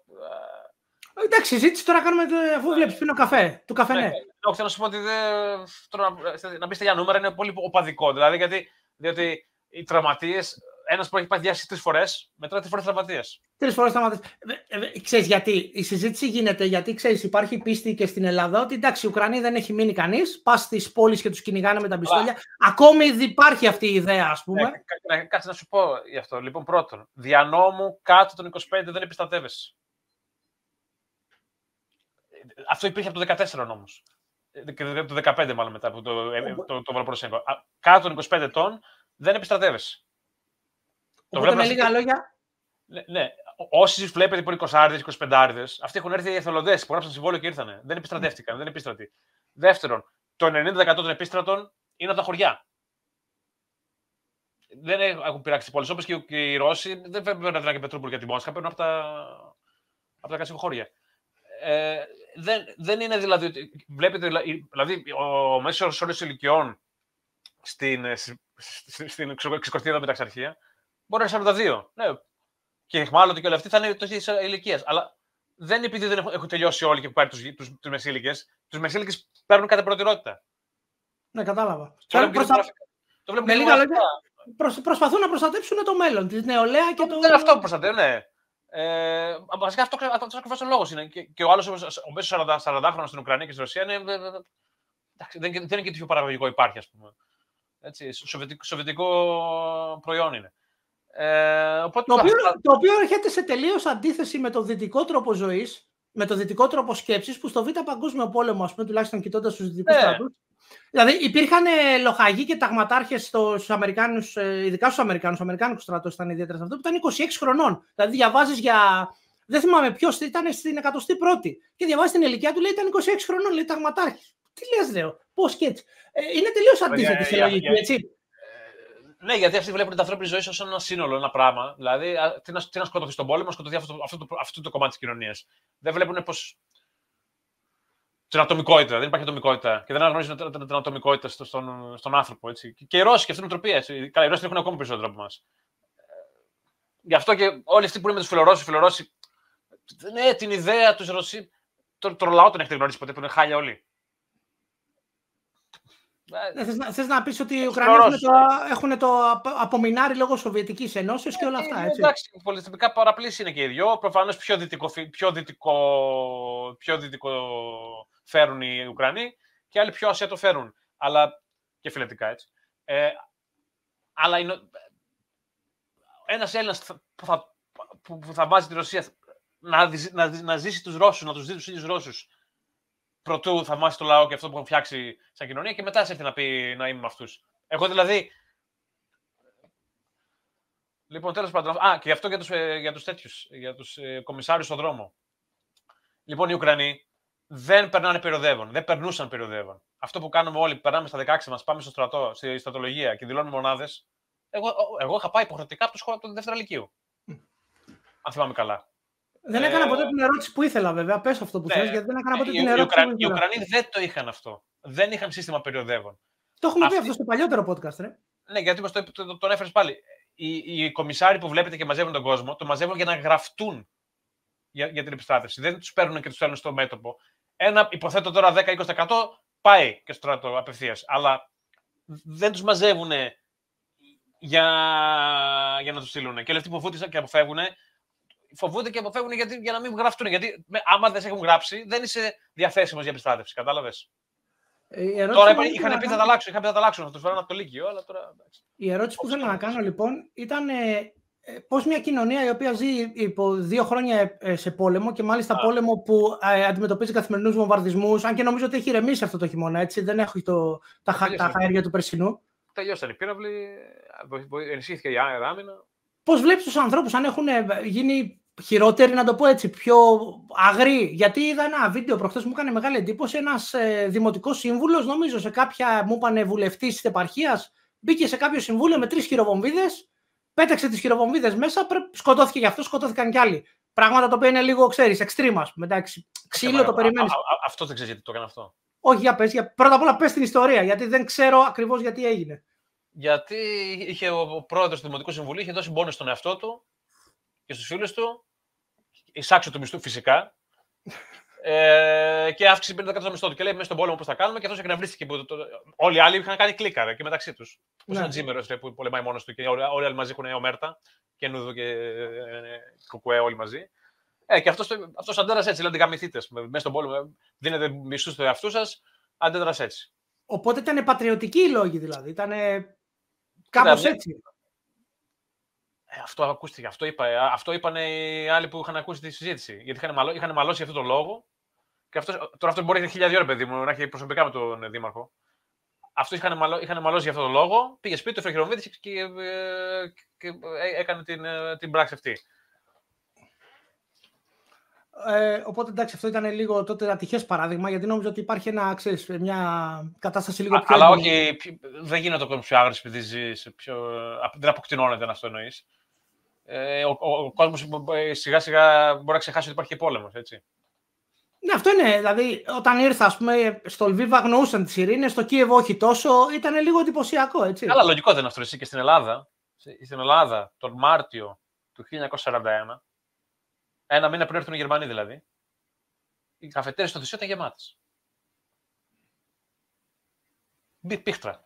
Ε, εντάξει, συζήτηση τώρα κάνουμε αφού βλέπεις πίνω καφέ. Του καφέ, ναι. ναι. Όχι, θέλω να σου πω ότι δεν... τώρα, να μπεις για νούμερα είναι πολύ οπαδικό. Δηλαδή, γιατί διότι οι τραυματίες ένας που έχει πάει διάσει τρεις φορές, μετά τρει φορέ τραυματίε. Τρεις φορές τραυματίες. Ε, ε, ξέρεις γιατί; Η συζήτηση γίνεται γιατί ξέρεις, υπάρχει πίστη και στην Ελλάδα ότι εντάξει, η Ουκρανία δεν έχει μείνει κανείς. Πας στις πόλεις και τους κυνηγάνε με τα πιστόλια. Ακόμη υπάρχει αυτή η ιδέα, ας πούμε. Ναι, κάτσε να σου πω γι' αυτό. Λοιπόν, πρώτον, δια νόμου κάτω των 25 δεν επιστατεύεσαι. Αυτό υπήρχε από το 14 νόμο. Ε, το 15 μάλλον μετά από το, το, το, το Κάτω των 25 ετών δεν επιστρατεύεσαι. Οπότε με λίγα λόγια. Ναι, ναι. Όσοι βλέπετε που είναι 20 25 αυτοί έχουν έρθει οι εθελοντές που γράψαν συμβόλαιο και ήρθαν. Δεν επιστρατεύτηκαν, δεν επίστρατοι. Δεύτερον, το 90% των επίστρατων είναι από τα χωριά. Δεν έχουν πειράξει πολλέ. Όπως και οι Ρώσοι δεν παίρνουν να και Πετρούπολη για τη Μόσχα, παίρνουν από τα, από τα κασικοχώρια. Ε, δεν, δεν είναι δηλαδή. Βλέπετε, δηλαδή, ο μέσος όρος ηλικιών στην, στην, στην, στην μεταξαρχία Μπορεί να είναι 42. Ναι. Και μάλλον και όλοι αυτοί θα είναι τόση ηλικίας. Αλλά δεν είναι επειδή δεν έχουν τελειώσει όλοι και που πάρει τους τους, μεσήλικες. Τους μεσήλικες παίρνουν κατά προτεραιότητα. Ναι, κατάλαβα. Το βλέπουμε προστα... το βλέπουμε λίγα λόγια. Προσπαθούν να προστατεύσουν το μέλλον, τη νεολαία και το. Δεν είναι αυτό που προστατεύουν, ναι. Ε, βασικά αυτό, αυτό ακριβώς ο λόγος είναι. Και, και ο άλλος, ο μέσος 40, 40 χρόνο στην Ουκρανία και στη Ρωσία είναι. Δεν, δεν είναι και τέτοιο παραγωγικό υπάρχει, ας πούμε. Έτσι, σοβιετικό, σοβιετικό προϊόν είναι. Ε, οπότε το, οποίο, το οποίο έρχεται σε τελείως αντίθεση με το δυτικό τρόπο ζωής, με το δυτικό τρόπο σκέψης, που στο Β' Παγκόσμιο Πόλεμο, ας πούμε, τουλάχιστον κοιτώντας τους δυτικούς yeah. στρατούς, Δηλαδή υπήρχαν ε, λοχαγοί και ταγματάρχες στους Αμερικάνους, ε, ειδικά στους Αμερικάνους, ο Αμερικάνικο στρατό ήταν ιδιαίτερα σε αυτό, που ήταν 26 χρονών. Δηλαδή διαβάζεις για. Δεν θυμάμαι ποιος ήταν στην 101η. Και διαβάζεις την ηλικία του, λέει ήταν 26 χρονών, λέει ταγματάρχης. Τι λες, λέω, πώς και έτσι. Ε, είναι τελείως αντίθετη σε λογική, έτσι. Ναι, γιατί αυτοί βλέπουν την ανθρώπινη ζωή ως ένα σύνολο, ένα πράγμα. Δηλαδή, τι να, τι να σκοτωθείς στον πόλεμο, σκοτωθεί αυτό, αυτό, αυτό, αυτό το κομμάτι της κοινωνίας. Δεν βλέπουν πως. Την ατομικότητα. Δεν υπάρχει ατομικότητα. Και δεν αναγνωρίζουν την, την, την ατομικότητα στον, στον άνθρωπο. Έτσι. Και οι Ρώσοι και αυτή η νοοτροπία. Έτσι. Καλά, οι Ρώσοι έχουν ακόμα περισσότερο από εμάς. Γι' αυτό και όλοι αυτοί που είναι με του φιλορώσου, φιλορώσοι. Ναι, την ιδέα τους Ρωσί. Το, το λαό τον έχετε γνωρίσει ποτέ, που είναι χάλια όλοι. Ε, θες, να, θες να πεις ότι οι Ουκρανοί έχουν το, έχουν το απομεινάρι λόγω Σοβιετικής Ενώσεως και όλα αυτά, ε, έτσι; Εντάξει, πολιτιστικά παραπλήσει είναι και οι δυο. Προφανώς πιο δυτικό, πιο, δυτικό, πιο δυτικό φέρουν οι Ουκρανοί και άλλοι πιο Ασία το φέρουν. Αλλά και φιλετικά, έτσι. Ε, αλλά είναι, ένας Έλληνας που θα, που, που θα βάζει τη Ρωσία να, να, να ζήσει τους Ρώσους, να τους δει τους ίδιους Ρώσους πρωτού θαυμάσει το λαό και αυτό που έχουν φτιάξει σαν κοινωνία και μετά σε έρθει να πει να είμαι με αυτούς. Εγώ δηλαδή. Λοιπόν, τέλος πάντων. Α, και αυτό για τους ε, για τους τέτοιους, για τους ε, κομισάριους στον δρόμο. Λοιπόν, οι Ουκρανοί δεν περνάνε περιοδεύον, δεν περνούσαν περιοδεύον. Αυτό που κάνουμε όλοι, περνάμε στα 16 μας, πάμε στο στρατό, στη στρατολογία και δηλώνουμε μονάδες. Εγώ, εγώ είχα πάει υποχρεωτικά από το, από το δεύτερο Λυκείου. Αν θυμάμαι καλά. Δεν έκανα ποτέ ε, την ερώτηση που ήθελα, βέβαια. Πες αυτό που ναι, θες, γιατί δεν έκανα ποτέ την ερώτηση. Οι, που οι Ουκρανοί δεν το είχαν αυτό. Δεν είχαν σύστημα περιοδεύων. Το έχουμε Αυτή... πει αυτό στο παλιότερο podcast, ρε. Ναι, γιατί μας το, το, το, τον έφερες πάλι. Οι, οι κομισάροι που βλέπετε και μαζεύουν τον κόσμο, το μαζεύουν για να γραφτούν για, για την επιστράτευση. Δεν τους παίρνουν και τους στέλνουν στο μέτωπο. Ένα, υποθέτω τώρα 10-20% πάει και στο στρατό απευθείας. Αλλά δεν τους μαζεύουν για, για να τους στείλουν. Και όλοι αυτοί που φούτησαν και αποφεύγουν φοβούνται και αποφεύγουν γιατί, για να μην γραφτούν. Γιατί με, άμα δεν σε έχουν γράψει, δεν είσαι διαθέσιμος για επιστράτευση. Κατάλαβες; Ε, τώρα είπα, είχαν πει θα τα αλλάξουν, είχαν πει θα τα αλλάξουν, θα τους φέρουν από το Λύκειο, αλλά τώρα. Η ερώτηση που θέλω να κάνω λοιπόν ήταν ε, ε, πώς μια κοινωνία η οποία ζει υπό δύο χρόνια ε, σε πόλεμο και μάλιστα πόλεμο που ε, αντιμετωπίζει καθημερινούς βομβαρδισμούς, αν και νομίζω ότι έχει ηρεμήσει αυτό το χειμώνα, έτσι, δεν έχει το, τα, τα χαέρια του περσινού. Τελειώσαν οι πύραυλοι, ενισχύθηκε η άμυνα. Πώς βλέπεις τους ανθρώπους αν έχουν γίνει χειρότεροι, να το πω έτσι, πιο αγροί. Γιατί είδα ένα βίντεο προχθές μου έκανε μεγάλη εντύπωση. Ένας ε, δημοτικός σύμβουλος, νομίζω σε κάποια μου είπανε βουλευτής της επαρχίας, μπήκε σε κάποιο συμβούλιο με τρεις χειροβομβίδες, πέταξε τις χειροβομβίδες μέσα, σκοτώθηκε γι' αυτό, σκοτώθηκαν κι άλλοι. Πράγματα τα οποία είναι λίγο, ξέρεις, εξτρίμα. Εντάξει, ξύλο το περιμένεις. Αυτό δεν ξέρεις γιατί το έκανε αυτό. Όχι, για πες. Για... Πρώτα απ' όλα πες την ιστορία, γιατί δεν ξέρω ακριβώς γιατί έγινε. Γιατί είχε ο πρόεδρος του Δημοτικού Συμβουλίου είχε δώσει μπόνες στον εαυτό του και στους φίλους του εισάξιο του μισθού φυσικά. Ε, και αύξηση 50% στο μισθό του. Και λέει μέσα στον πόλεμο πώς θα κάνουμε. Και αυτός εκνευρίστηκε. Που το, όλοι οι άλλοι είχαν κάνει κλίκαρα και μεταξύ τους. Πώς είναι ο Τζίμερος που πολεμάει μόνος του και όλοι, όλοι άλλοι μαζί έχουν ομέρτα. Και Νούδο και ε, Κουκουέ όλοι μαζί. Ε, και αυτός αυτός αντέδρασε έτσι. Δηλαδή, γαμηθείτε. Μέσα στον πόλεμο δίνετε μισθούς στο εαυτούς σας. Αντέδρασε έτσι. Οπότε ήταν πατριωτικοί οι λόγοι δηλαδή. Ήταν κάπως έτσι. Ε, αυτό ακούστηκε, αυτό, είπα, ε, αυτό είπαν οι άλλοι που είχαν ακούσει τη συζήτηση. Γιατί είχαν, μαλώ, είχαν μαλώσει αυτό το λόγο. Και αυτός, τώρα αυτό μπορεί να έχει χιλιάδε ώρε, παιδί μου, να έχει προσωπικά με τον Δήμαρχο. Αυτό είχαν, μαλώ, είχαν μαλώσει για αυτό το λόγο. Πήγε σπίτι του, Φρεχειροβίδη και, και, και, έκανε την, την πράξη αυτή. Ε, οπότε εντάξει, αυτό ήταν λίγο τότε ατυχές παράδειγμα, γιατί νόμιζα ότι υπάρχει ένα, ξέρεις, μια κατάσταση λίγο πιο. Αλλά όχι, δεν γίνεται ο πιο άγριος επειδή ζεις. Πιο... Δεν αποκτηνώνεται να αυτό εννοείς ε, ο, ο, ο κόσμος σιγά σιγά μπορεί να ξεχάσει ότι υπάρχει και πόλεμος, έτσι. Ναι, αυτό είναι. Δηλαδή, όταν ήρθα, ας πούμε, στο Λβίβα γνωρούσαν τις ειρήνες, στο Κίεβο όχι τόσο, ήταν λίγο εντυπωσιακό, έτσι. Καλά, λογικό δεν είναι αυτό. Εσύ και στην Ελλάδα, στην Ελλάδα, τον Μάρτιο του 1941, ένα μήνα πριν έρθουν οι Γερμανοί δηλαδή, οι καφετέρειε στο Θησίο ήταν γεμάτες. Πίχτρα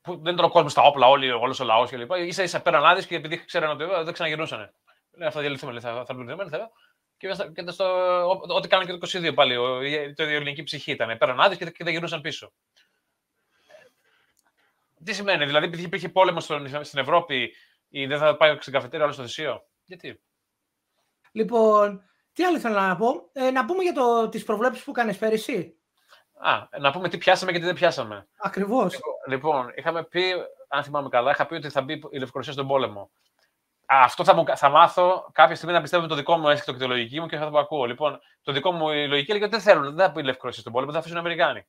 που δεν ήταν ο κόσμος στα όπλα, όλοι, όλος ο λαός κλπ. σα ίσα πέραν άδειε και επειδή ξέραν ότι δεν ξαναγυρνούσαν. Λέει, θα διαλυθούμε, θα, θα μπουν θα, και, και στο, ό,τι κάνανε και το 22 πάλι. Το ελληνική ψυχή ήταν. Πέραν άδειες και, και δεν γυρνούσαν πίσω. Τι σημαίνει, δηλαδή, επειδή υπήρχε πόλεμο στην Ευρώπη, ή δεν θα πάει στην καφετέρια όλο στο θυσίο. Γιατί; Λοιπόν, τι άλλο θέλω να πω; Ε, να πούμε για το, τις προβλέψεις που κάνεις πέρυσι. Α, να πούμε τι πιάσαμε και τι δεν πιάσαμε. Ακριβώς. Λοιπόν, είχαμε πει, αν θυμάμαι καλά, είχα πει ότι θα μπει η Λευκορωσία στον πόλεμο. Αυτό θα, μου, θα μάθω κάποια στιγμή να πιστεύω με το δικό μου αίσθητο και τη λογική μου και θα το ακούω. Λοιπόν, το δικό μου η λογική έλεγε ότι δεν θέλουν, δεν θα πει η Λευκορωσία στον πόλεμο, θα αφήσουν οι Αμερικάνοι.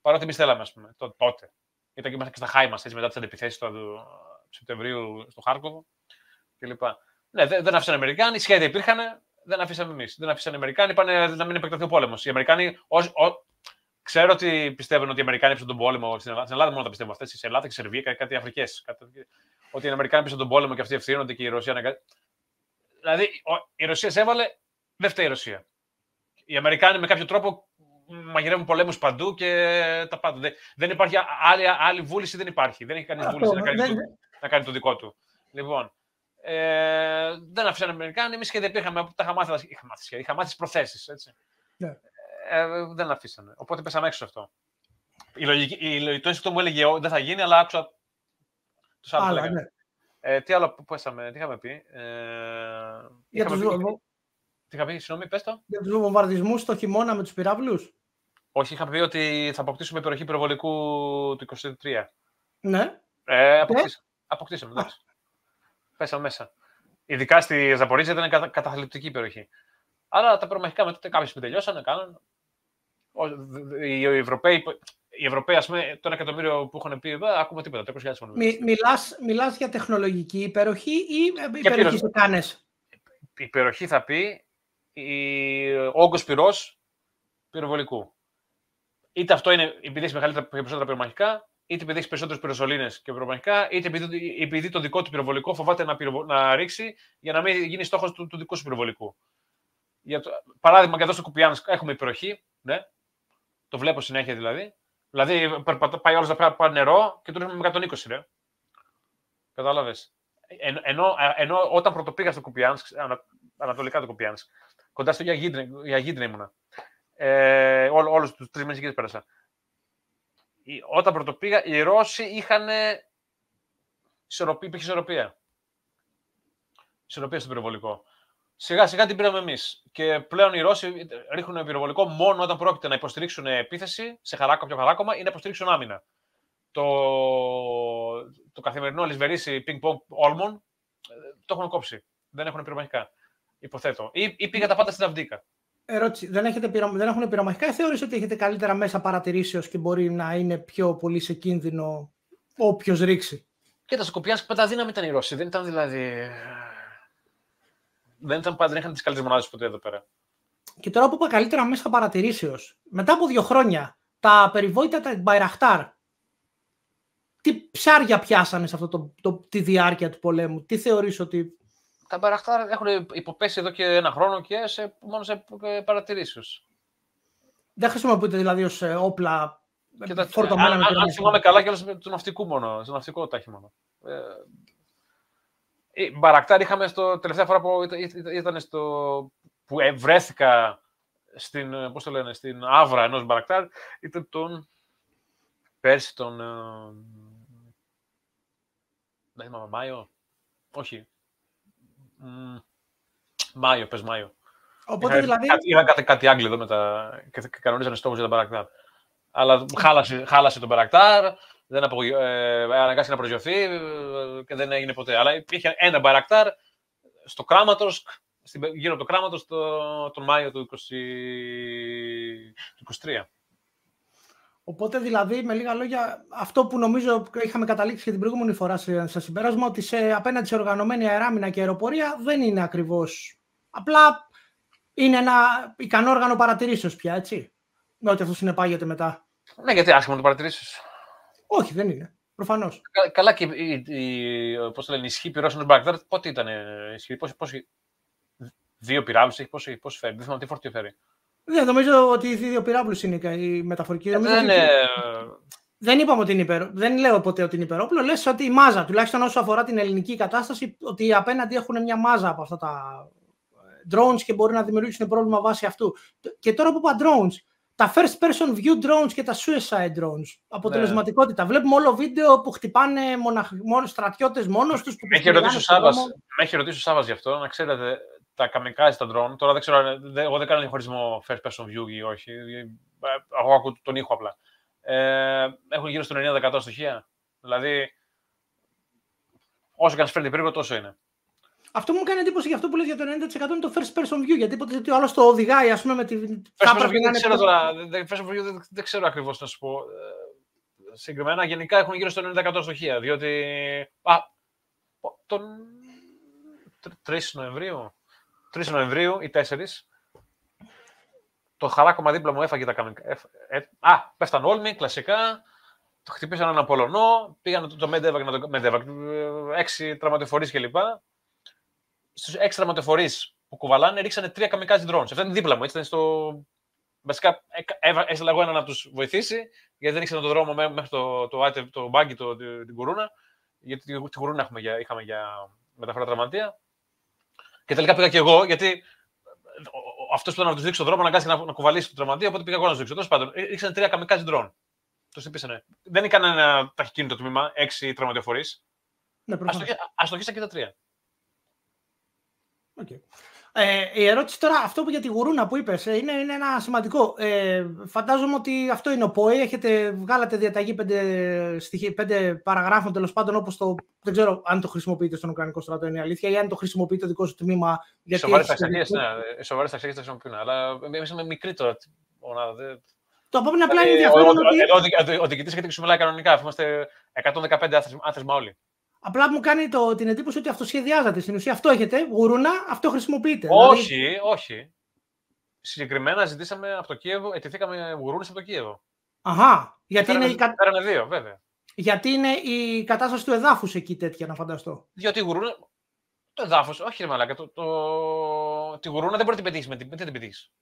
Παρότι εμείς θέλαμε, ας πούμε, το, τότε. Ήταν και, και στα χάη μας μετά τις αντιπιθέσεις του Σεπτεμβρίου στο Χάρκοβο κλπ. Ναι, δεν, δεν άφησαν οι Αμερικάνοι, σχέδια υπήρχαν, δεν αφήσαμε εμείς. Δεν αφήσαν οι Αμερικάνοι, είπαν να μην επεκταθεί ο πόλεμος. Οι Αμερικάνοι, Ξέρω ότι πιστεύουν ότι οι Αμερικάνοι πίσω τον πόλεμο. Στην Ελλάδα, στην Ελλάδα μόνο τα πιστεύω αυτές. Στην Ελλάδα και στη Σερβία κάτι Αφρικές. Ότι οι Αμερικάνοι πίσω τον πόλεμο και αυτοί ευθύνονται και η Ρωσία. Δηλαδή η Ρωσία σε έβαλε, δεν φταίει η Ρωσία. Οι Αμερικάνοι με κάποιο τρόπο μαγειρεύουν πολέμους παντού και τα πάντα. Δεν υπάρχει άλλη, άλλη βούληση, δεν υπάρχει. Δεν έχει κανείς βούληση να κάνει, το, να κάνει το δικό του. Λοιπόν, ε, δεν αφήσαν οι Αμερικάνοι. Εμείς και δεν πήγαμε. Τα είχα μάθει, είχα μάθει, τι προθέσεις. Ναι ε, δεν αφήσανε. Οπότε πέσαμε έξω αυτό. Η λογική, η, το ένστικτο μου έλεγε δεν θα γίνει, αλλά άκουσα τους άλλους. Ναι. Ε, τι άλλο πέσαμε, τι είχαμε πει; Ε, για τους πει, τι είχα πει, συγγνώμη, πες το. Για τους βομβαρδισμούς το χειμώνα με τους πυράβλους. Όχι, είχα πει ότι θα αποκτήσουμε περιοχή πυροβολικού του 23. Ναι. Ε, αποκτήσαμε, αποκτήσαμε εντάξει. Πέσαμε μέσα. Ειδικά στη Ζαπορίζια ήταν καταθλιπτική περιοχή. Αλλά τα προμαχικά μετά κάποιοι που τελειώσανε, κάνανε. Οι Ευρωπαίοι, οι Ευρωπαίοι, ας πούμε, το ένα εκατομμύριο που έχουν πει εδώ, ακούμε τίποτα, 300.000 Μι, μιλάς, μιλάς για τεχνολογική υπεροχή ή υπεροχή σε κάνες; Η υπεροχή θα πει η... όγκος πυρός πυροβολικού. Είτε αυτό είναι επειδή έχεις μεγαλύτερα και περισσότερα πυρομαχικά, είτε επειδή έχεις περισσότερες πυροσολίνε και πυρομαχικά, είτε επειδή, επειδή το δικό του πυροβολικό φοβάται να, πυροβο... να ρίξει για να μην γίνει στόχος του, του δικού σου πυροβολικού. Για το, παράδειγμα, και εδώ στο Κουπιάνσκ έχουμε υπεροχή. Ναι. Το βλέπω συνέχεια δηλαδή. Δηλαδή, πάει όλος να πάει νερό και το ρίχνουμε με 120, ρε. Κατάλαβες. Εν, ενώ, ενώ, όταν πρωτοπήγα στο Κουπιάνσκ, ανα, ανατολικά του Κουπιάνσκ, κοντά στο Γιαγίδρυ ήμουνα. Ε, ό, όλους τους τρεις μήνες εκεί πέρασα. Όταν πρωτοπήγα, οι Ρώσοι είχαν ισορροπία, υπήρχε ισορροπία. ισορροπία στο πυροβολικό. Σιγά σιγά την πήραμε εμείς. Και πλέον οι Ρώσοι ρίχνουν πυροβολικό μόνο όταν πρόκειται να υποστηρίξουν επίθεση σε χαράκο, πιο χαράκομα ή να υποστηρίξουν άμυνα. Το, το καθημερινό λησβερίσι ping-pong όλμων το έχουν κόψει. Δεν έχουν πυρομαχικά. Υποθέτω. Ή, ή πήγα τα πάντα στην Αυδίκα. Ερώτηση. Δεν, έχετε πυρο... δεν έχουν πυρομαχικά ή θεωρείς ότι έχετε καλύτερα μέσα παρατηρήσεως και μπορεί να είναι πιο πολύ σε κίνδυνο όποιος ρίξει; Και τα σκοπιάς πάντα δύναμη ήταν οι Ρώσοι. Δεν ήταν δηλαδή. Δεν, ήταν, δεν είχαν τις καλύτερες μονάδες ποτέ εδώ πέρα. Και τώρα που είπα καλύτερα μέσα παρατηρήσεως, μετά από δύο χρόνια, τα περιβόητα τα Μπαϊραχτάρ, τι ψάρια πιάσανε σε αυτό το, το, τη διάρκεια του πολέμου, τι θεωρείς ότι... Τα Μπαϊραχτάρ έχουν υποπέσει εδώ και ένα χρόνο και σε, μόνο σε παρατηρήσεις. Δεν χρησιμοποιείται δηλαδή ως ε, όπλα Κοίτα, φορτωμένα αν, με αν, αν θυμάμαι καλά, και του ναυτικού μόνο, στο ναυτικό τάχη μόνο. Ε, Μπαρακτάρ είχαμε στο τελευταία φορά που ήταν στο, που βρέθηκα στην, πώς το λένε, στην άβρα ενός Μπαρακτάρ, ήταν τον πέρσι τον... Ε, δεν θυμάμαι, Μάιο. Όχι. Μάιο, πες Μάιο. Οπότε δηλαδή... Είχα κάτι, κάτι Άγγλοι εδώ τα... και κανονίζανε στόχους για τα Μπαρακτάρ αλλά χάλασε, χάλασε τον Μπαρακτάρ, δεν απο, ε, αναγκάστηκε να προσγειωθεί ε, και δεν έγινε ποτέ. Αλλά υπήρχε ένα Μπαρακτάρ στο Κράματος, γύρω από το Κράματος το, τον Μάιο του, 20, του 23. Οπότε δηλαδή, με λίγα λόγια, αυτό που νομίζω είχαμε καταλήξει και την προηγούμενη φορά σε, σε συμπέρασμα, ότι σε, απέναντι σε οργανωμένη αεράμινα και αεροπορία δεν είναι ακριβώς. Απλά είναι ένα ικανό όργανο παρατηρήσεως πια, έτσι. Με ό,τι αυτό συνεπάγεται μετά. Ναι, γιατί άσχημα το παρατηρήσεις. Όχι, δεν είναι. Προφανώς. καλά και η, η, πώς το λένε, η ισχύ πυρώσεων του Μπαρκτάρ, πότε ήταν ισχύ, πώς, πώς, δύο πυράβλους έχει, πώς πώς φέρει, δεν θυμάμαι τι φορτίο φέρει. Δεν, νομίζω ότι οι δύο πυράβλους είναι η μεταφορική. Ε, δεν, είναι... δεν είπαμε ότι είναι υπερ... Δεν λέω ποτέ ότι είναι υπερόπλο. Λες ότι η μάζα, τουλάχιστον όσο αφορά την ελληνική κατάσταση, ότι απέναντι έχουν μια μάζα από αυτά τα drones και μπορεί να δημιουργήσουν πρόβλημα βάσει αυτού. Και τώρα που είπα drones, τα first person view drones και τα suicide drones. Αποτελεσματικότητα. Ναι. Βλέπουμε όλο βίντεο που χτυπάνε μοναχ... μόνο, στρατιώτες μόνος τους. Με έχει ρωτήσει ο Σάββας, με έχει ρωτήσει ο Σάββας γι' αυτό, να ξέρετε, τα καμικάζει τα drone, τώρα δεν ξέρω, εγώ δεν κάνω διαχωρισμό first person view ή όχι, εγώ ακούω τον ήχο απλά. Ε, έχουν γύρω στο 90% στοιχεία. Δηλαδή, όσο και αν φέρνει πύργο, τόσο είναι. Αυτό μου κάνει εντύπωση για αυτό που λέει για το 90% είναι το first person view. Γιατί είπατε ότι ο άλλο το οδηγάει, ας πούμε, με τη. First person view δεν ξέρω τώρα. First person view δεν, δεν ξέρω ακριβώς να σου πω. Ε, συγκεκριμένα, γενικά έχουν γύρω στο 90% στοιχεία. Διότι. Α, τον. 3 Νοεμβρίου. 3 Νοεμβρίου ή 4. Το χαράκομα δίπλα μου έφαγε τα καμικά. Ε, α, πέφταν όλοι, κλασικά. Το χτυπήσαν έναν Πολωνό, πήγαν το, το Μεντέβακ να το Μεντέβακ, έξι τραυματιοφορεί κλπ στους έξτρα ματεφορεί που κουβαλάνε, ρίξανε τρία καμικάζι drones. Αυτό είναι δίπλα μου. Έτσι, ήταν στο... Βασικά έστειλα εγώ έναν να τους βοηθήσει, γιατί δεν ήξερα τον δρόμο μέχρι το, το, το, το μπάγκι, το, την κουρούνα. Γιατί την κουρούνα έχουμε για, είχαμε για μεταφορά τραυματία. Και τελικά πήγα και εγώ, γιατί αυτός που ήταν να τους δείξει τον δρόμο αναγκάστηκε να, να κουβαλήσει το τραυματία, οπότε πήγα εγώ να τους δείξω. Τέλος πάντων, ρίξανε τρία καμικάζι drone. Τους υπήσανε. Δεν έκανε ένα ταχυκίνητο τμήμα, έξι τραυματιοφορείς. Ναι, Αστοχήσα και τα τρία. Okay. Ε, η ερώτηση τώρα, αυτό που για τη γουρούνα που είπες, ε, είναι, είναι ένα σημαντικό. Ε, φαντάζομαι ότι αυτό είναι ο ΠΟΕ, έχετε βγάλατε διαταγή πέντε, στοιχεία, πέντε παραγράφων τέλο πάντων, όπως το, δεν ξέρω αν το χρησιμοποιείτε στον Ουκρανικό στρατό, είναι η αλήθεια, ή αν το χρησιμοποιείτε το δικό σου τμήμα. Οι σοβαρές ταξιδιές, ναι, οι σοβαρές ταξιδιές τα χρησιμοποιούν, αλλά εμείς είμαι μικρή τώρα μονάδα. Το είναι απλά είναι δηλαδή, ενδιαφέρον ότι... Ο διοικητής έχει τη κανονικά, είμαστε 115 άθροισμα όλοι. Απλά μου κάνει το, την εντύπωση ότι αυτοσχεδιάζατε. Στην ουσία αυτό έχετε, γουρούνα, αυτό χρησιμοποιείτε. Όχι, δηλαδή... όχι. Συγκεκριμένα ζητήσαμε από το Κίεβο, ετηθήκαμε γουρούνες από το Κίεβο. Αχά. Γιατί είναι, η... δύο, βέβαια. γιατί είναι η κατάσταση του εδάφους εκεί τέτοια, να φανταστώ. Διότι η γουρούνα. Το εδάφος, όχι ρε μαλάκα. Το, το... Τη γουρούνα δεν μπορεί να την πετύχεις με την, την πετύχεις.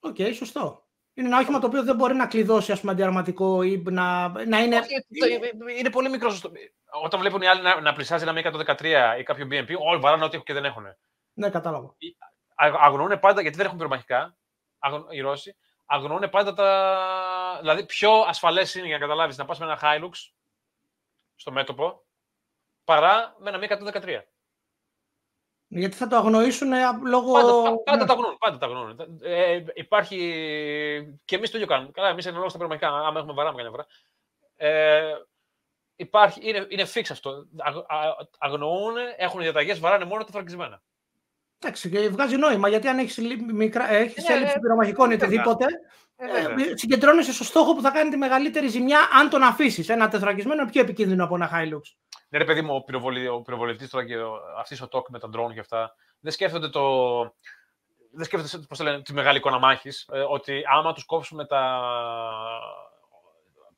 OK, okay, σωστό. Είναι ένα όχημα το οποίο δεν μπορεί να κλειδώσει ας πούμε, αντιαρματικό ή να, να είναι. είναι πολύ μικρό όταν βλέπουν οι άλλοι να, να πλησιάζει ένα 113 ή κάποιο BMP, όλοι βαράνε ό,τι έχουν και δεν έχουν. Ναι, κατάλαβα. Αγνοούν πάντα, γιατί δεν έχουν πυρομαχικά, οι Ρώσοι, αγνοούν πάντα τα. Δηλαδή, πιο ασφαλές είναι για να καταλάβεις να πας με ένα Hilux στο μέτωπο παρά με ένα 113. Γιατί θα το αγνοήσουν λόγω. Πάντα, πάντα, ναι. τα αγνοούν. Πάντα τα αγνοούν. Ε, υπάρχει. και εμείς το ίδιο κάνουμε. Καλά, εμείς εννοούμε στα πραγματικά, άμα έχουμε βαράμε καμιά φορά. Ε, υπάρχει, είναι, είναι fix αυτό. αγνοούν, έχουν διαταγές, βαράνε μόνο τα φραγκισμένα. Εντάξει, και βγάζει νόημα γιατί αν έχεις έχεις ναι, έλλειψη ναι, πυρομαχικών ή οτιδήποτε, ε, ε, συγκεντρώνεσαι στο στόχο που θα κάνει τη μεγαλύτερη ζημιά αν τον αφήσεις. Ένα τεθρακισμένο είναι πιο επικίνδυνο από ένα Hilux. Ναι, ρε παιδί μου, ο, πυροβολητής τώρα και αυτή ο τόκ με τα drone και αυτά δεν σκέφτονται το. Δεν σκέφτονται πώς λένε, τη μεγάλη εικόνα μάχης. Ε, ότι άμα τους κόψουμε τα.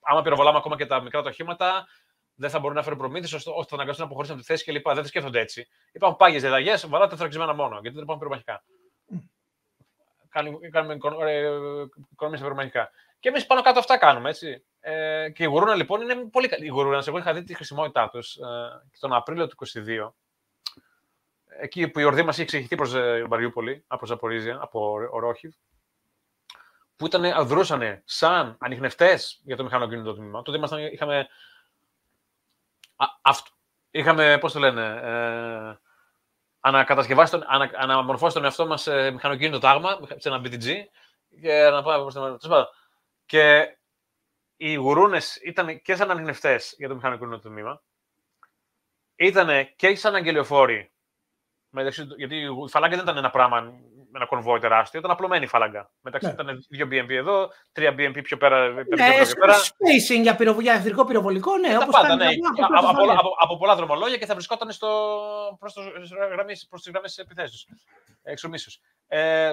Άμα πυροβολάμε ακόμα και τα μικρά οχήματα, δεν θα μπορούν να φέρουν προμήθειες ώστε θα αναγκαστούν να αποχωρήσουν από τη θέση κλπ. Δεν σκέφτονται έτσι. Υπάρχουν πάγιες διαταγές, βαράτε θρακισμένα μόνο, γιατί δεν υπάρχουν πυρομαχικά. Κάνουμε οικονομίες πυρομαχικά. Και εμείς πάνω κάτω αυτά κάνουμε, έτσι. Ε, και η γουρούνα λοιπόν είναι πολύ καλή. Η γουρούνα, εγώ είχα δει τη χρησιμότητά τους ε, τον Απρίλιο του 2022. Εκεί που η ορδή μας είχε εξηγηθεί προς ε, Μαριούπολη, από Ζαπορίζια, από Ρόχιβ, που ήταν, δρούσαν σαν ανοιχνευτέ για το μηχανοκίνητο τμήμα. Τότε ήμασταν, είχαμε αυτό. Είχαμε, πώς το λένε, ε, ανακατασκευάσει, τον, ανα, αναμορφώσει τον εαυτό μας σε μηχανοκίνητο τάγμα, σε ένα BTG, και να πάμε προς την Και οι γουρούνες ήταν και σαν ανοιχνευτές για το μηχανοκίνητο τμήμα, ήταν και σαν αγγελιοφόροι μεταξύ, γιατί η φαλάγκα δεν ήταν ένα πράγμα με ένα κονβόι τεράστιο, ήταν απλωμένη η φαλάγκα. Μεταξύ ναι. ήταν δύο BMP εδώ, τρία BMP πιο πέρα. Ναι, πιο πέρα. spacing για, πυρο, για εχθρικό πυροβολικό, ναι. Όπως πάντα, ναι. Από, από, από, από, πολλά δρομολόγια και θα βρισκόταν στο, προς, το, προς τις γραμμές επιθέσεις, εξομίσεως. Ε,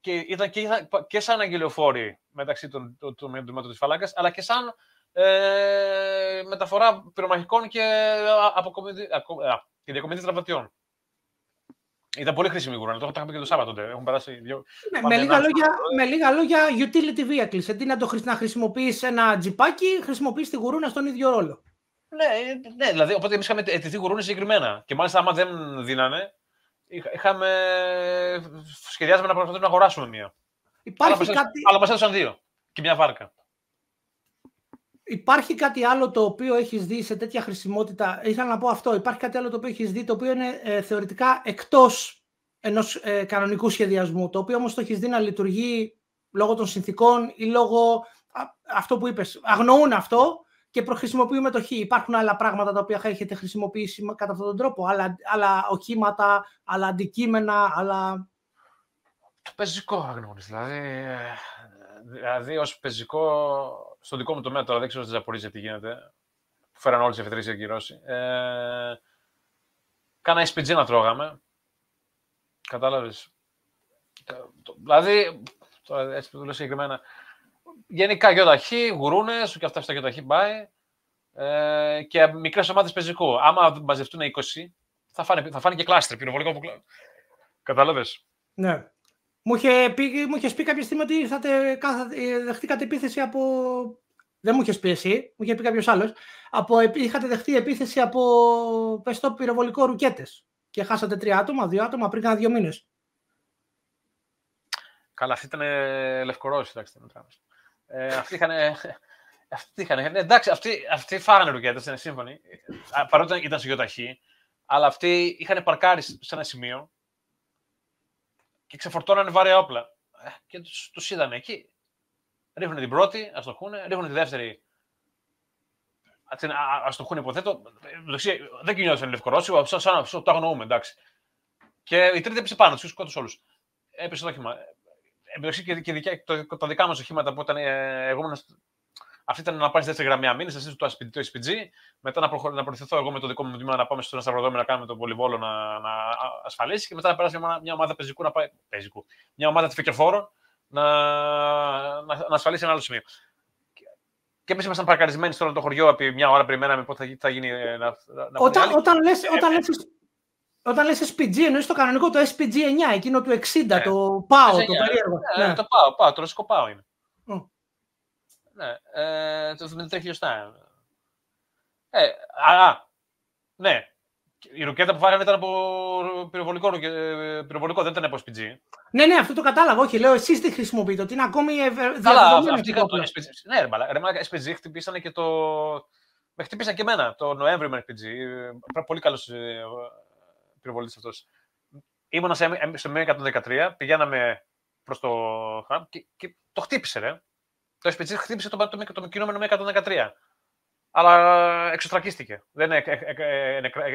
και ήταν και, και σαν αγγελιοφόροι μεταξύ των, του, του, του, του, της φαλάγκας, αλλά και σαν ε, μεταφορά πυρομαχικών και, αποκομιδι, και διακομιδής τραυματιών. Ήταν πολύ χρήσιμη η γουρούνα. Το είχαμε και το Σάββατο τότε. Έχουν περάσει δύο. Ναι, με, λίγα λόγια, με λίγα λόγια, utility vehicles. Αντί να, το, να χρησιμοποιήσει ένα τζιπάκι, χρησιμοποιείς τη γουρούνα στον ίδιο ρόλο. Ναι, ναι δηλαδή, οπότε εμείς είχαμε ετηθεί γουρούνες συγκεκριμένα. Και μάλιστα, άμα δεν δίνανε, είχαμε σχεδιάσαμε να προσπαθήσουμε να αγοράσουμε μία. Υπάρχει αλλά, κάτι... αλλά μας έδωσαν δύο. Και μια βάρκα. Υπάρχει κάτι άλλο το οποίο έχεις δει σε τέτοια χρησιμότητα; Ήθελα να πω αυτό. Υπάρχει κάτι άλλο το οποίο έχεις δει το οποίο είναι ε, θεωρητικά εκτός ενός ε, κανονικού σχεδιασμού. Το οποίο όμως το έχεις δει να λειτουργεί λόγω των συνθήκων ή λόγω αυτό που είπες. Αγνοούν αυτό και προχρησιμοποιούμε το χ. Υπάρχουν άλλα πράγματα τα οποία θα έχετε χρησιμοποιήσει κατά αυτόν τον τρόπο. Άλλα, άλλα οχήματα, άλλα αντικείμενα, άλλα. Το πεζικό αγνοούν. Δηλαδή, ε, δηλαδή ως πεζικό στο δικό μου τομέα τώρα, δεν ξέρω στη Ζαπορίζια τι γίνεται. Που φέραν όλες τι εφετρήσεις ακυρώσεις. Ε, κάνα SPG να τρώγαμε. Κατάλαβες. Δηλαδή, τώρα έτσι που το λέω συγκεκριμένα. Γενικά γιοταχή, γουρούνες, και αυτά στα γιοταχή πάει. Ε, και μικρές ομάδες πεζικού. Άμα μαζευτούν 20, θα φάνε, θα φάνε και κλάστρε, πυροβολικό που Κατάλαβες; Ναι. Μου είχε, πει, μου είχες πει κάποια στιγμή ότι ήρθατε, δεχτήκατε επίθεση από. Δεν μου είχες πει εσύ, μου είχε πει κάποιος άλλος. Είχατε δεχτεί επίθεση από πες το, πυροβολικό ρουκέτες. Και χάσατε τρία άτομα, δύο άτομα πριν κάνα δύο μήνες. Καλά, αυτή ήταν λευκορώσοι, εντάξει. Ε, αυτοί είχαν. Αυτοί είχαν, ναι, εντάξει, αυτοί, αυτοί φάγανε ρουκέτες, είναι σύμφωνοι. Παρότι ήταν σε γεωταχή, αλλά αυτοί είχαν παρκάρει σε ένα σημείο και ξεφορτώνανε βαρέα όπλα. Ε, και τους, τους είδανε εκεί. Ρίχνουν την πρώτη, ας το χούνε, ρίχνουν τη δεύτερη, ας το χούνε υποθέτω. Δεν κινιόταν λευκορώσιο, σαν, σαν, σαν το αγνοούμε, εντάξει. Και η τρίτη έπεσε πάνω, τους σκότωσες όλους. Έπεσε το όχημα. Εμπειροσύνη και, και, και το, τα δικά μας οχήματα που ήταν ε, εγώ ήμουν αυτή ήταν να πάρεις δεύτερη γραμμή αμήνης, εσύ το SPG, μετά να, προχω... να προωθηθώ εγώ με το δικό μου τμήμα να πάμε στο Σταυροδόμιο να κάνουμε τον πολυβόλο να, να ασφαλίσει και μετά να περάσει μια, μια ομάδα πεζικού, να πάει... πεζικού. Μια ομάδα τυφικεφόρων να... να, να ασφαλίσει ένα άλλο σημείο. Και εμείς ήμασταν παρακαρισμένοι στο όλο το χωριό από μια ώρα περιμέναμε πότε θα, θα γίνει. Ε, να, να όταν, όταν λες, όταν λες, όταν λες SPG, εννοείς το κανονικό, το SPG 9, εκείνο του 60, ναι. το PAO, το περίεργο. Ναι, ναι. Το PAO, PAO, το ρωσικό PAO είναι. Ναι, ε, το 73 χιλιοστά. Ε, α, ναι. Η ρουκέτα που φάγανε ήταν από πυροβολικό, πυροβολικό δεν ήταν από SPG. Ναι, ναι, αυτό το κατάλαβα. Όχι, λέω εσείς τι χρησιμοποιείτε, ότι είναι ακόμη διαδεδομένο. Αυτή το SPG. Ναι, ρε, ρε, SPG χτυπήσανε και το. Με χτυπήσαν και εμένα το Νοέμβριο με SPG. Πολύ καλός ε, πυροβολητή αυτός. ήμουνα σε, στο 113, πηγαίναμε προς το και, και το χτύπησε, ρε. Το SPG χτύπησε το, το, το, το κινούμενο με 113. Αλλά εξωστρακίστηκε. Δεν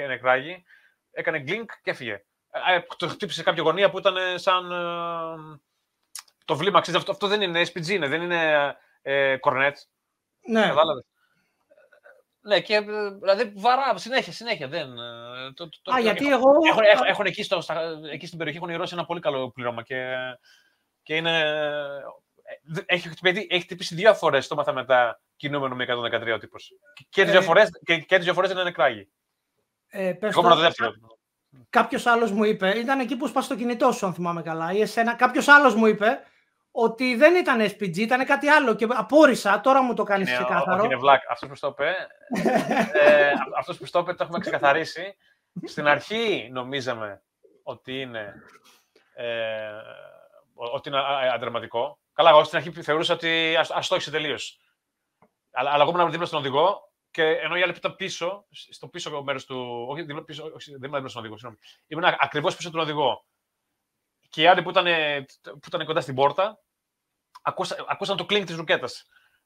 νεκράγει. Έκανε γκλίνκ και έφυγε. Ε, το χτύπησε κάποια γωνία που ήταν σαν ε, το βλήμα. Ξέρεις, αυτό, αυτό δεν είναι SPG, είναι, δεν είναι ε, κορνέτ. Ναι. Κατάλαβες. Ναι, και δηλαδή βαρά συνέχεια, συνέχεια. Δεν, το, το, Α, γιατί εγώ... Έχουν, έχουν, έχουν εκεί, στο, εκεί στην περιοχή έχουν οι ένα πολύ καλό πλήρωμα και, και είναι... Έχει, έχει χτυπήσει δύο φορές το μάθα μετά κινούμενο με 113 ο τύπος. Και τις δύο φορές, και, και δύο φορές δεν είναι κράγι. Ε, πες το, δεύτερο. Κάποιος άλλος μου είπε, ήταν εκεί που σπάσει το κινητό σου, αν θυμάμαι καλά, ή εσένα. Κάποιος άλλος μου είπε ότι δεν ήταν SPG, ήταν κάτι άλλο και απόρρισα. Τώρα μου το κάνεις ξεκάθαρο. Όχι, είναι βλάκ. Αυτός που το είπε, ε, αυτός που το είπε, το έχουμε ξεκαθαρίσει. Στην αρχή νομίζαμε ότι είναι, ε, ότι είναι αντραματικό. Καλά, εγώ στην αρχή θεωρούσα ότι ας, το τελείως. Αλλά, αλλά εγώ ήμουν δίπλα στον οδηγό και ενώ οι άλλοι που ήταν πίσω, στο πίσω μέρος του. Όχι, δίπλα, πίσω, όχι, δεν ήμουν δίπλα στον οδηγό, συγγνώμη. Ήμουν ακριβώς πίσω τον οδηγό. Και οι άλλοι που ήταν, που ήταν κοντά στην πόρτα, ακούσα, ακούσαν το κλίνγκ της ρουκέτα.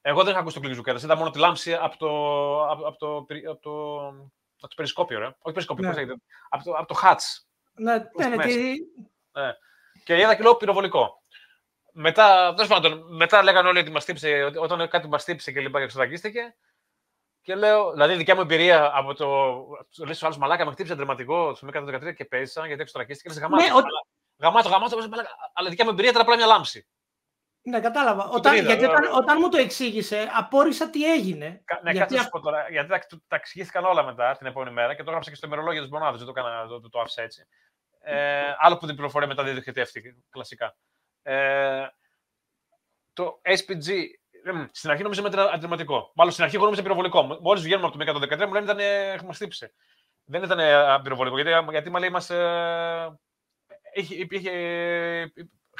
Εγώ δεν είχα ακούσει το κλίνγκ της ρουκέτα. Είδα μόνο τη λάμψη από το, από, από το, από το, από το περισκόπιο, ρε. Όχι περισκόπιο, ναι. πώς από το, από το hats. Ναι, ναι, ναι, ναι. Και είδα και λέω πυροβολικό. Μετά, πάντων, μετά λέγανε όλοι ότι μας τύψε, όταν κάτι μας τύψε και λοιπά και εξωτακίστηκε. Και λέω, δηλαδή η δικιά μου εμπειρία από το. Λες ο άλλος μαλάκα με χτύπησε τερματικό στο 113 και πέσα γιατί εξωτακίστηκε. Και γαμάτο. Ναι, γαμάτο, γαμάτο, αλλά η δικιά μου εμπειρία ήταν απλά μια λάμψη. Ναι, κατάλαβα. Όταν, είδα, γιατί όταν, όταν, μου το εξήγησε, απόρρισα τι έγινε. Ναι, γιατί, κάτσε πω τώρα. Γιατί τα, τα εξηγήθηκαν όλα μετά την επόμενη μέρα και το έγραψα και στο ημερολόγιο της μονάδας. Δεν το, έκανα, το, το, το άφησα έτσι. Ε, άλλο που την πληροφορία μετά δεν διοχετεύτηκε κλασικά. Ε, το SPG στην αρχή νόμιζα ήταν αντιρρηματικό. Μάλλον στην αρχή εγώ νόμιζα πυροβολικό. Μόλις βγαίνουμε από το 113 μου λένε ήταν έχουμε στύψει. Δεν ήταν πυροβολικό γιατί, γιατί μα λέει μας, ε, είχε, είχε,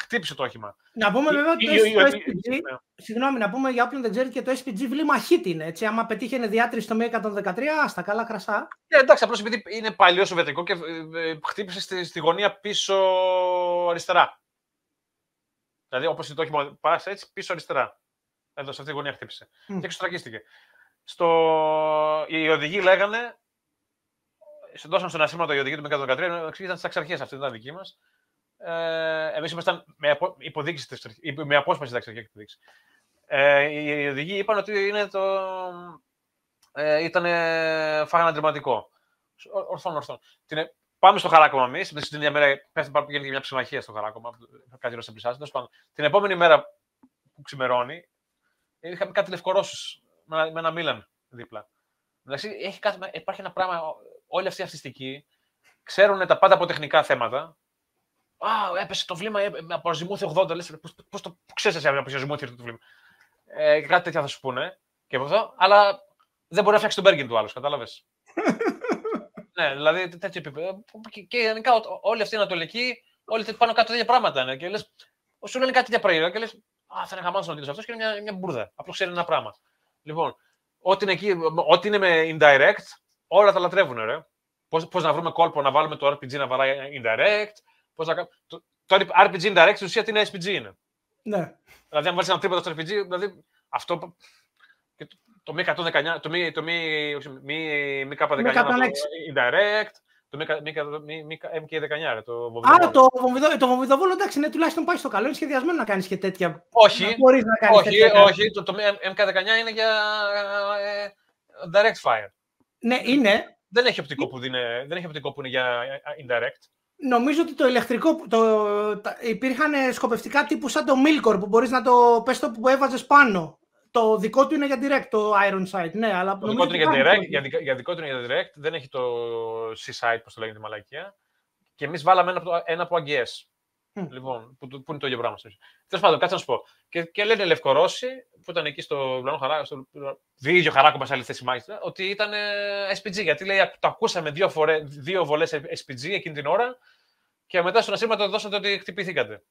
χτύπησε το όχημα. Να πούμε βέβαια ότι το, SPG, συγγνώμη, να πούμε για όποιον δεν ξέρει και το SPG βλήμα hit είναι. Έτσι, άμα πετύχαινε διάτρηση στο 113, στα καλά κρασά. Ε, εντάξει, απλώ επειδή είναι παλιό σοβιετικό και ε, χτύπησε στη, στη γωνία πίσω αριστερά. Δηλαδή, όπω το όχημα πα έτσι, πίσω αριστερά. Εδώ, σε αυτή τη γωνία χτύπησε. Mm. Και εξωστρακίστηκε. Στο... Οι οδηγοί λέγανε, δώσαν στον ασύρματο οι οδηγοί του 113, εξήγησαν τι εξαρχέ αυτή, δεν ήταν δική μα. Ε, Εμείς ήμασταν με, απο... υποδείξη, με απόσπαση ταξιδιωτική υποδείξη. Ε, οι οδηγοί είπαν ότι είναι το... ε, ήταν φάγανε αντιρματικό. Ορθόν, ορθόν. Την, πάμε στο χαράκομα εμείς. Την ίδια μέρα πέφτει πάνω και μια ψημαχία στο χαράκομα. Κάτι ρώσα Την επόμενη μέρα που ξημερώνει, είχαμε κάτι λευκορώσου με, με ένα Μίλαν δίπλα. Δηλαδή, έχει κάτι, υπάρχει ένα πράγμα, όλοι αυτοί οι αυτιστικοί ξέρουν τα πάντα από τεχνικά θέματα. Α, έπεσε το βλήμα από ζυμούθι 80. Λες, πώς, το ξέρεις εσύ από ζυμούθι το βλήμα. Ε, κάτι τέτοια θα σου πούνε και από αυτό, αλλά δεν μπορεί να φτιάξει τον Μπέργκιν του άλλου, κατάλαβες. ναι, δηλαδή τέτοιο επίπεδο. Και, και γενικά όλοι αυτοί οι Ανατολικοί, όλοι πάνω κάτω τέτοια πράγματα είναι. Και λες, σου λένε κάτι τέτοια προϊόντα και λες, Α, θα είναι χαμάτο να αυτός και είναι μια, μια μπουρδα. Απλώς ξέρει ένα πράγμα. Λοιπόν, ό,τι είναι, εκεί, ό,τι είναι με indirect, όλα τα λατρεύουν, ρε. Πώς να βρούμε κόλπο να βάλουμε το RPG να βαράει indirect. Πώς να... το, το RPG indirect στην ουσία τι είναι SPG είναι. Ναι. Δηλαδή, αν βάλεις ένα τρίποδο στο RPG, δηλαδή αυτό. το, μη 119, το μη, το μη, μη, μη K19 indirect, το MK19, το βομβιδοβόλο. Άρα το, βομβιδο, το βομβιδοβόλο εντάξει, είναι τουλάχιστον πάει στο καλό. Είναι σχεδιασμένο να κάνεις και τέτοια. Όχι, να να κάνεις όχι, τέτοια. όχι. Το, το MK19 είναι για ε, direct fire. Ναι, είναι. Δεν έχει οπτικό που, είναι, δεν έχει οπτικό που είναι για ε, indirect. Νομίζω ότι το ηλεκτρικό. Το, τα, υπήρχαν σκοπευτικά τύπου σαν το Milcor που μπορείς να το πες το που έβαζες πάνω. Το δικό του είναι για direct, το Ironside. Ναι, αλλά το δικό του είναι για direct, για, για δικό του είναι για direct, δεν έχει το C-side, πώς το λέγεται τη μαλακία. Και εμείς βάλαμε ένα από, ένα από AGS. Mm. Λοιπόν, που, που, είναι το ίδιο πράγμα. Τέλος πάντων, κάτσε να σου πω. Και, και λένε Λευκορώσοι, που ήταν εκεί στο Βλανό Χαράκο, στο ίδιο Χαράκο μα άλλη θέση μάλιστα, ότι ήταν SPG. Γιατί λέει, το ακούσαμε δύο, φορέ, δύο βολές SPG εκείνη την ώρα και μετά στον ασύρματο δώσατε ότι χτυπηθήκατε.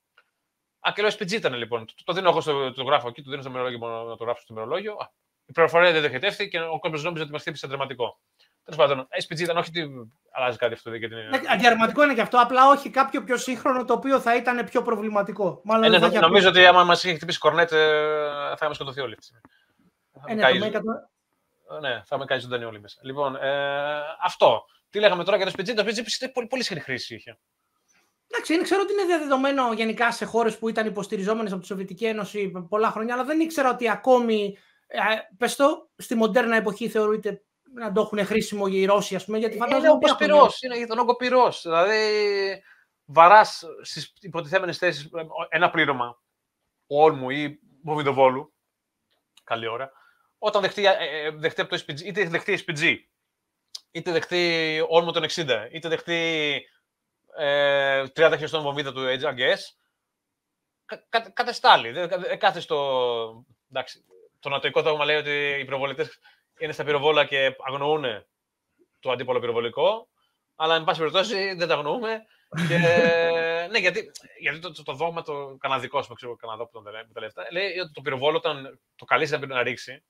Α, και λέω SPG ήταν λοιπόν. Το, το δίνω εγώ στο το γράφω εκεί, το δίνω στο μερολόγιο να το γράψω στο μερολόγιο. Η πληροφορία δεν διοχετεύτηκε και ο κόσμος νόμιζε ότι μας χτύπησε δραματικό. Τέλος πάντων, SPG ήταν όχι ότι αλλάζει κάτι αυτό. την... Ναι, αντιαρματικό είναι και αυτό. Απλά όχι κάποιο πιο σύγχρονο το οποίο θα ήταν πιο προβληματικό. Μάλλον ε, ναι, νομίζω ότι άμα μας είχε χτυπήσει κορνέτ, ε, θα είχαμε σκοτωθεί όλοι. Ε, ναι, καεί... το ναι, θα με κάνει ζωντανή όλοι μέσα. Λοιπόν, ε, αυτό. Τι λέγαμε τώρα για το SPG. Το SPG πολύ, πολύ συχνή χρήση είχε. Εντάξει, ξέρω ότι είναι διαδεδομένο γενικά σε χώρες που ήταν υποστηριζόμενες από τη Σοβιετική Ένωση πολλά χρόνια, αλλά δεν ήξερα ότι ακόμη. Ε, πες το, στη μοντέρνα εποχή θεωρείται να το έχουν χρήσιμο οι Ρώσοι, ας πούμε. Γιατί φαντάζομαι. Είναι όπω πυρό. Είναι τον όγκο πυρός. Δηλαδή, βαράς στις υποτιθέμενες θέσεις ένα πλήρωμα όρμου ή βομιδοβόλου. Καλή ώρα. Όταν δεχτεί, ε, ε, δεχτεί από το SPG, είτε δεχτεί SPG, είτε δεχτεί όρμο των 60, είτε δεχτεί ε, 30 χιλιοστών βομβίδα του AGS, κα, κα, κατεστάλλει. Δεν κάθε στο... Εντάξει, το νατοικό δόγμα λέει ότι οι πυροβολητέ είναι στα πυροβόλα και αγνοούν το αντίπολο πυροβολικό, αλλά εν πάση περιπτώσει δεν τα αγνοούμε. και, ναι, γιατί, γιατί το, το, το δόγμα το καναδικό, που ξέρω, Καναδό που τον τελευταία, λέει ότι το πυροβόλο όταν το καλείς να, να ρίξει,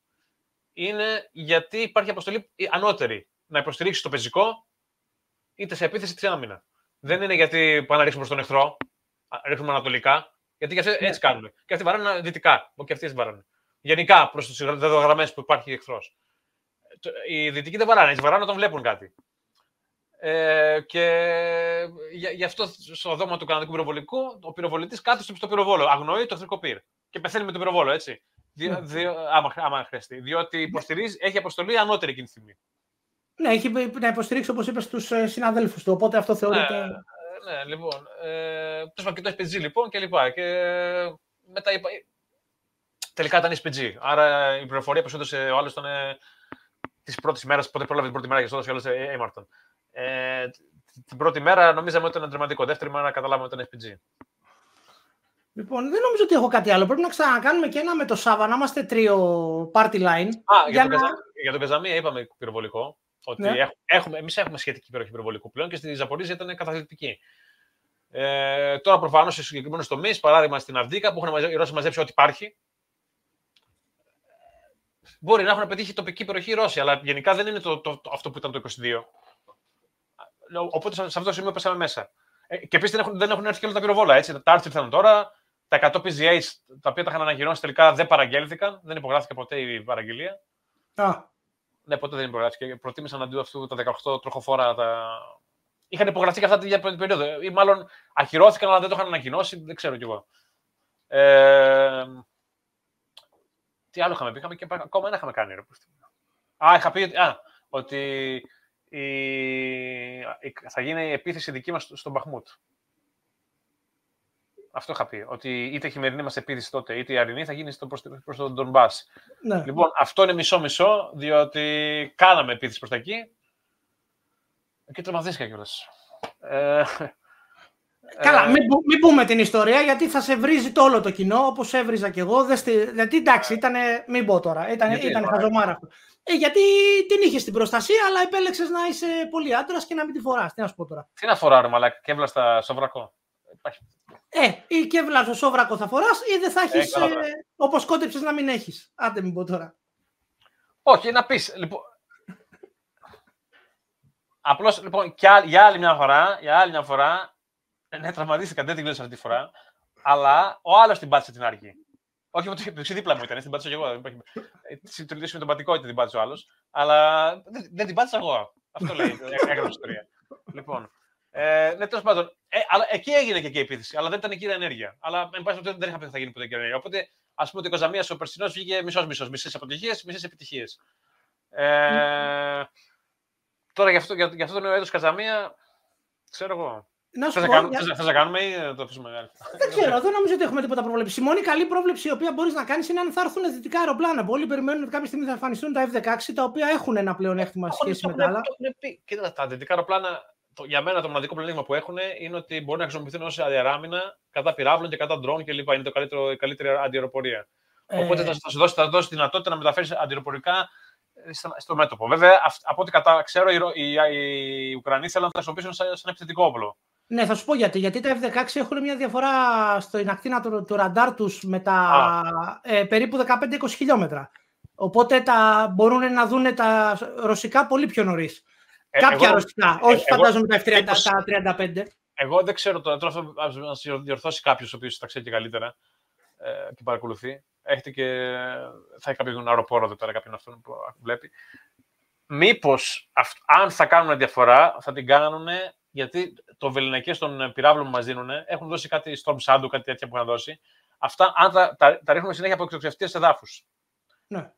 είναι γιατί υπάρχει αποστολή ανώτερη να υποστηρίξει το πεζικό είτε σε επίθεση είτε σε άμυνα. Δεν είναι γιατί πάμε να ρίξουμε προς τον εχθρό, ρίχνουμε ανατολικά, γιατί και αυτοί ναι. έτσι κάνουμε. Και αυτοί βαράνε δυτικά, και αυτοί έτσι βαράνε. Γενικά προς τις δεδογραμμές που υπάρχει εχθρός. Οι δυτικοί δεν βαράνε, έτσι βαράνε όταν βλέπουν κάτι. Ε, και γι' αυτό στο δόγμα του καναδικού πυροβολικού, ο πυροβολητής κάθεται στο πυροβόλο. Αγνοεί το εχθρικό πυρ. Και πεθαίνει με τον πυροβόλο, έτσι. Δι, ναι. δι, άμα, άμα χρειαστεί. Διότι υποστηρίζει, έχει αποστολή ανώτερη εκείνη τη στιγμή. Ναι, έχει να υποστηρίξει, όπως είπες, στου ε, συναδέλφους του. Οπότε αυτό θεωρείται. Ναι, ναι λοιπόν. Ε, και το SPG λοιπόν και λοιπά. Και μετά είπα. Τελικά ήταν SPG. Άρα η πληροφορία που σου έδωσε ο άλλος ήταν ε, της πρώτης μέρας. Πότε πρόλαβε την πρώτη μέρα και σου έδωσε ο άλλο Έμαρτον. Ε, την πρώτη μέρα νομίζαμε ότι ήταν δραματικό. Δεύτερη μέρα καταλάβαμε ότι ήταν SPG. Λοιπόν, δεν νομίζω ότι έχω κάτι άλλο. Πρέπει να ξανακάνουμε και ένα με το Σάβα, να είμαστε τρίο party line. Α, για, για, τον, να... για τον Καζαμία είπαμε πυροβολικό. Ότι ναι. έχουμε, εμείς έχουμε σχετική περιοχή πυροβολικού πλέον και στη Ζαπορίζια ήταν καθαθλιπτική. Ε, τώρα προφανώς σε συγκεκριμένους τομείς, παράδειγμα στην Αυδίκα που έχουν οι Ρώσοι μαζέψει ό,τι υπάρχει. Μπορεί να έχουν πετύχει τοπική περιοχή οι Ρώσοι, αλλά γενικά δεν είναι το, το, το, αυτό που ήταν το 22. Οπότε σε αυτό το σημείο πέσαμε μέσα. Ε, και επίσης δεν, έχουν, δεν έχουν έρθει και όλα τα πυροβόλα. Έτσι. Τα άρθρα ήρθαν τώρα. Τα 100 PGA τα οποία τα είχαν ανακοινώσει τελικά δεν παραγγέλθηκαν. Δεν υπογράφηκε ποτέ η παραγγελία. Α. Ναι, ποτέ δεν υπογράφηκε. Προτίμησαν αντί αυτού τα 18 τροχοφόρα. Τα... Είχαν υπογραφεί και αυτά την περίοδο. Ή μάλλον ακυρώθηκαν, αλλά δεν το είχαν ανακοινώσει. Δεν ξέρω κι εγώ. Ε... Τι άλλο είχαμε πει, είχαμε και ακόμα ένα είχαμε κάνει. Ρε. Α, είχα πει α, ότι η... θα γίνει η επίθεση δική μας στον Μπαχμούτ. Αυτό είχα πει. Ότι είτε η χειμερινή μας επίθεση τότε, είτε η αρινή θα γίνει προς τον Ντομπά. Ναι. Λοιπόν, αυτό είναι μισό-μισό, διότι κάναμε επίθεση προς τα εκεί. Και τρομαθήκα κιόλας. Ε, Καλά, μην, μην, πούμε την ιστορία γιατί θα σε βρίζει το όλο το κοινό όπως έβριζα κι εγώ. γιατί εντάξει, ήταν. Μην πω τώρα. Ήταν, ήταν χαζομάρα αυτό. Ε, γιατί την είχες στην προστασία, αλλά επέλεξες να είσαι πολύ άντρας και να μην τη φοράς. Τι να σου πω τώρα. Τι να φορά, ρε Μαλάκα, και στα σοβρακό. Ε, ή και στο σόβρακο θα φοράς ή δεν θα έχεις ε, ε, όπως κόντεψε να μην έχεις. Άντε μην πω τώρα. Όχι, να πεις. Λοιπόν, Απλώς λοιπόν, για άλλη μια φορά, για άλλη μια φορά, ναι, τραυματίστηκα, δεν την κλείσα αυτή τη φορά, αλλά ο άλλος την πάτησε την αρχή. Όχι, ότι το δίπλα μου ήταν, την πάτησα και εγώ. Συντηρητή με τον πατικό την πάτησε ο άλλος, αλλά δεν, την πάτησα εγώ. Αυτό λέει, η ιστορία. λοιπόν, ε, ναι, τέλος πάντων. Ε, αλλά εκεί έγινε και εκεί η επίθεση, αλλά δεν ήταν κύρια ενέργεια. Αλλά εν πάση δεν είχα πει ότι θα γίνει ποτέ κύρια ενέργεια. Οπότε ας πούμε ότι ο Κοζαμία ο Περσινός βγήκε μισό-μισό. Μισές αποτυχίες, μισές επιτυχίες. Ε, τώρα για αυτό, για, για αυτό το νέο έτος Καζαμία, ξέρω εγώ. Να σου θες, να κάνουμε ή το αφήσουμε Δεν ξέρω, δεν νομίζω ότι έχουμε τίποτα πρόβλεψη. Η μόνη καλή πρόβλεψη η οποία μπορείς να κάνεις είναι αν θα έρθουν δυτικά αεροπλάνα. Πολλοί περιμένουν ότι κάποια στιγμή θα εμφανιστούν τα F-16 τα οποία έχουν ένα πλεονέκτημα σχέση με τα άλλα. Κοίτα, τα δυτικά αεροπλάνα το, για μένα το μοναδικό πλεονέκτημα που έχουν είναι ότι μπορεί να χρησιμοποιηθούν ως αεράμινα κατά πυράβλων και κατά ντρόν κλπ. Είναι το καλύτερο, η καλύτερη αντιεροπορία. Ε... Οπότε θα, θα, σου δώσει, θα δώσει δυνατότητα να μεταφέρεις αντιεροπορικά ε, στο μέτωπο. Βέβαια, από ό,τι κατά, ξέρω, οι, οι, οι Ουκρανοί θέλουν να τα χρησιμοποιήσουν σαν, σαν επιθετικό όπλο. Ναι, θα σου πω γιατί. Γιατί τα F-16 έχουν μια διαφορά στην ακτίνα του, του ραντάρ τους με τα ε, περίπου 15-20 χιλιόμετρα. Οπότε τα, μπορούν να δουν τα ρωσικά πολύ πιο νωρίς. Ε, Κάποια εγώ, ρωσικά, όχι εγώ, φαντάζομαι τα F30, τα 35. Εγώ δεν ξέρω τώρα, τώρα αυτό να διορθώσει κάποιος ο οποίος τα ξέρει και καλύτερα ε, και παρακολουθεί. Έχετε και. Θα έχει κάποιον αεροπόρο εδώ πέρα, κάποιον αυτόν που βλέπει. Μήπως αν θα κάνουν διαφορά, θα την κάνουν γιατί το βεληνικές των πυράβλων που μας δίνουν έχουν δώσει κάτι Storm Shadow, κάτι τέτοια που έχουν δώσει. Αυτά, αν τα, τα, τα ρίχνουμε συνέχεια από εκτοξευτέ εδάφου. Ναι.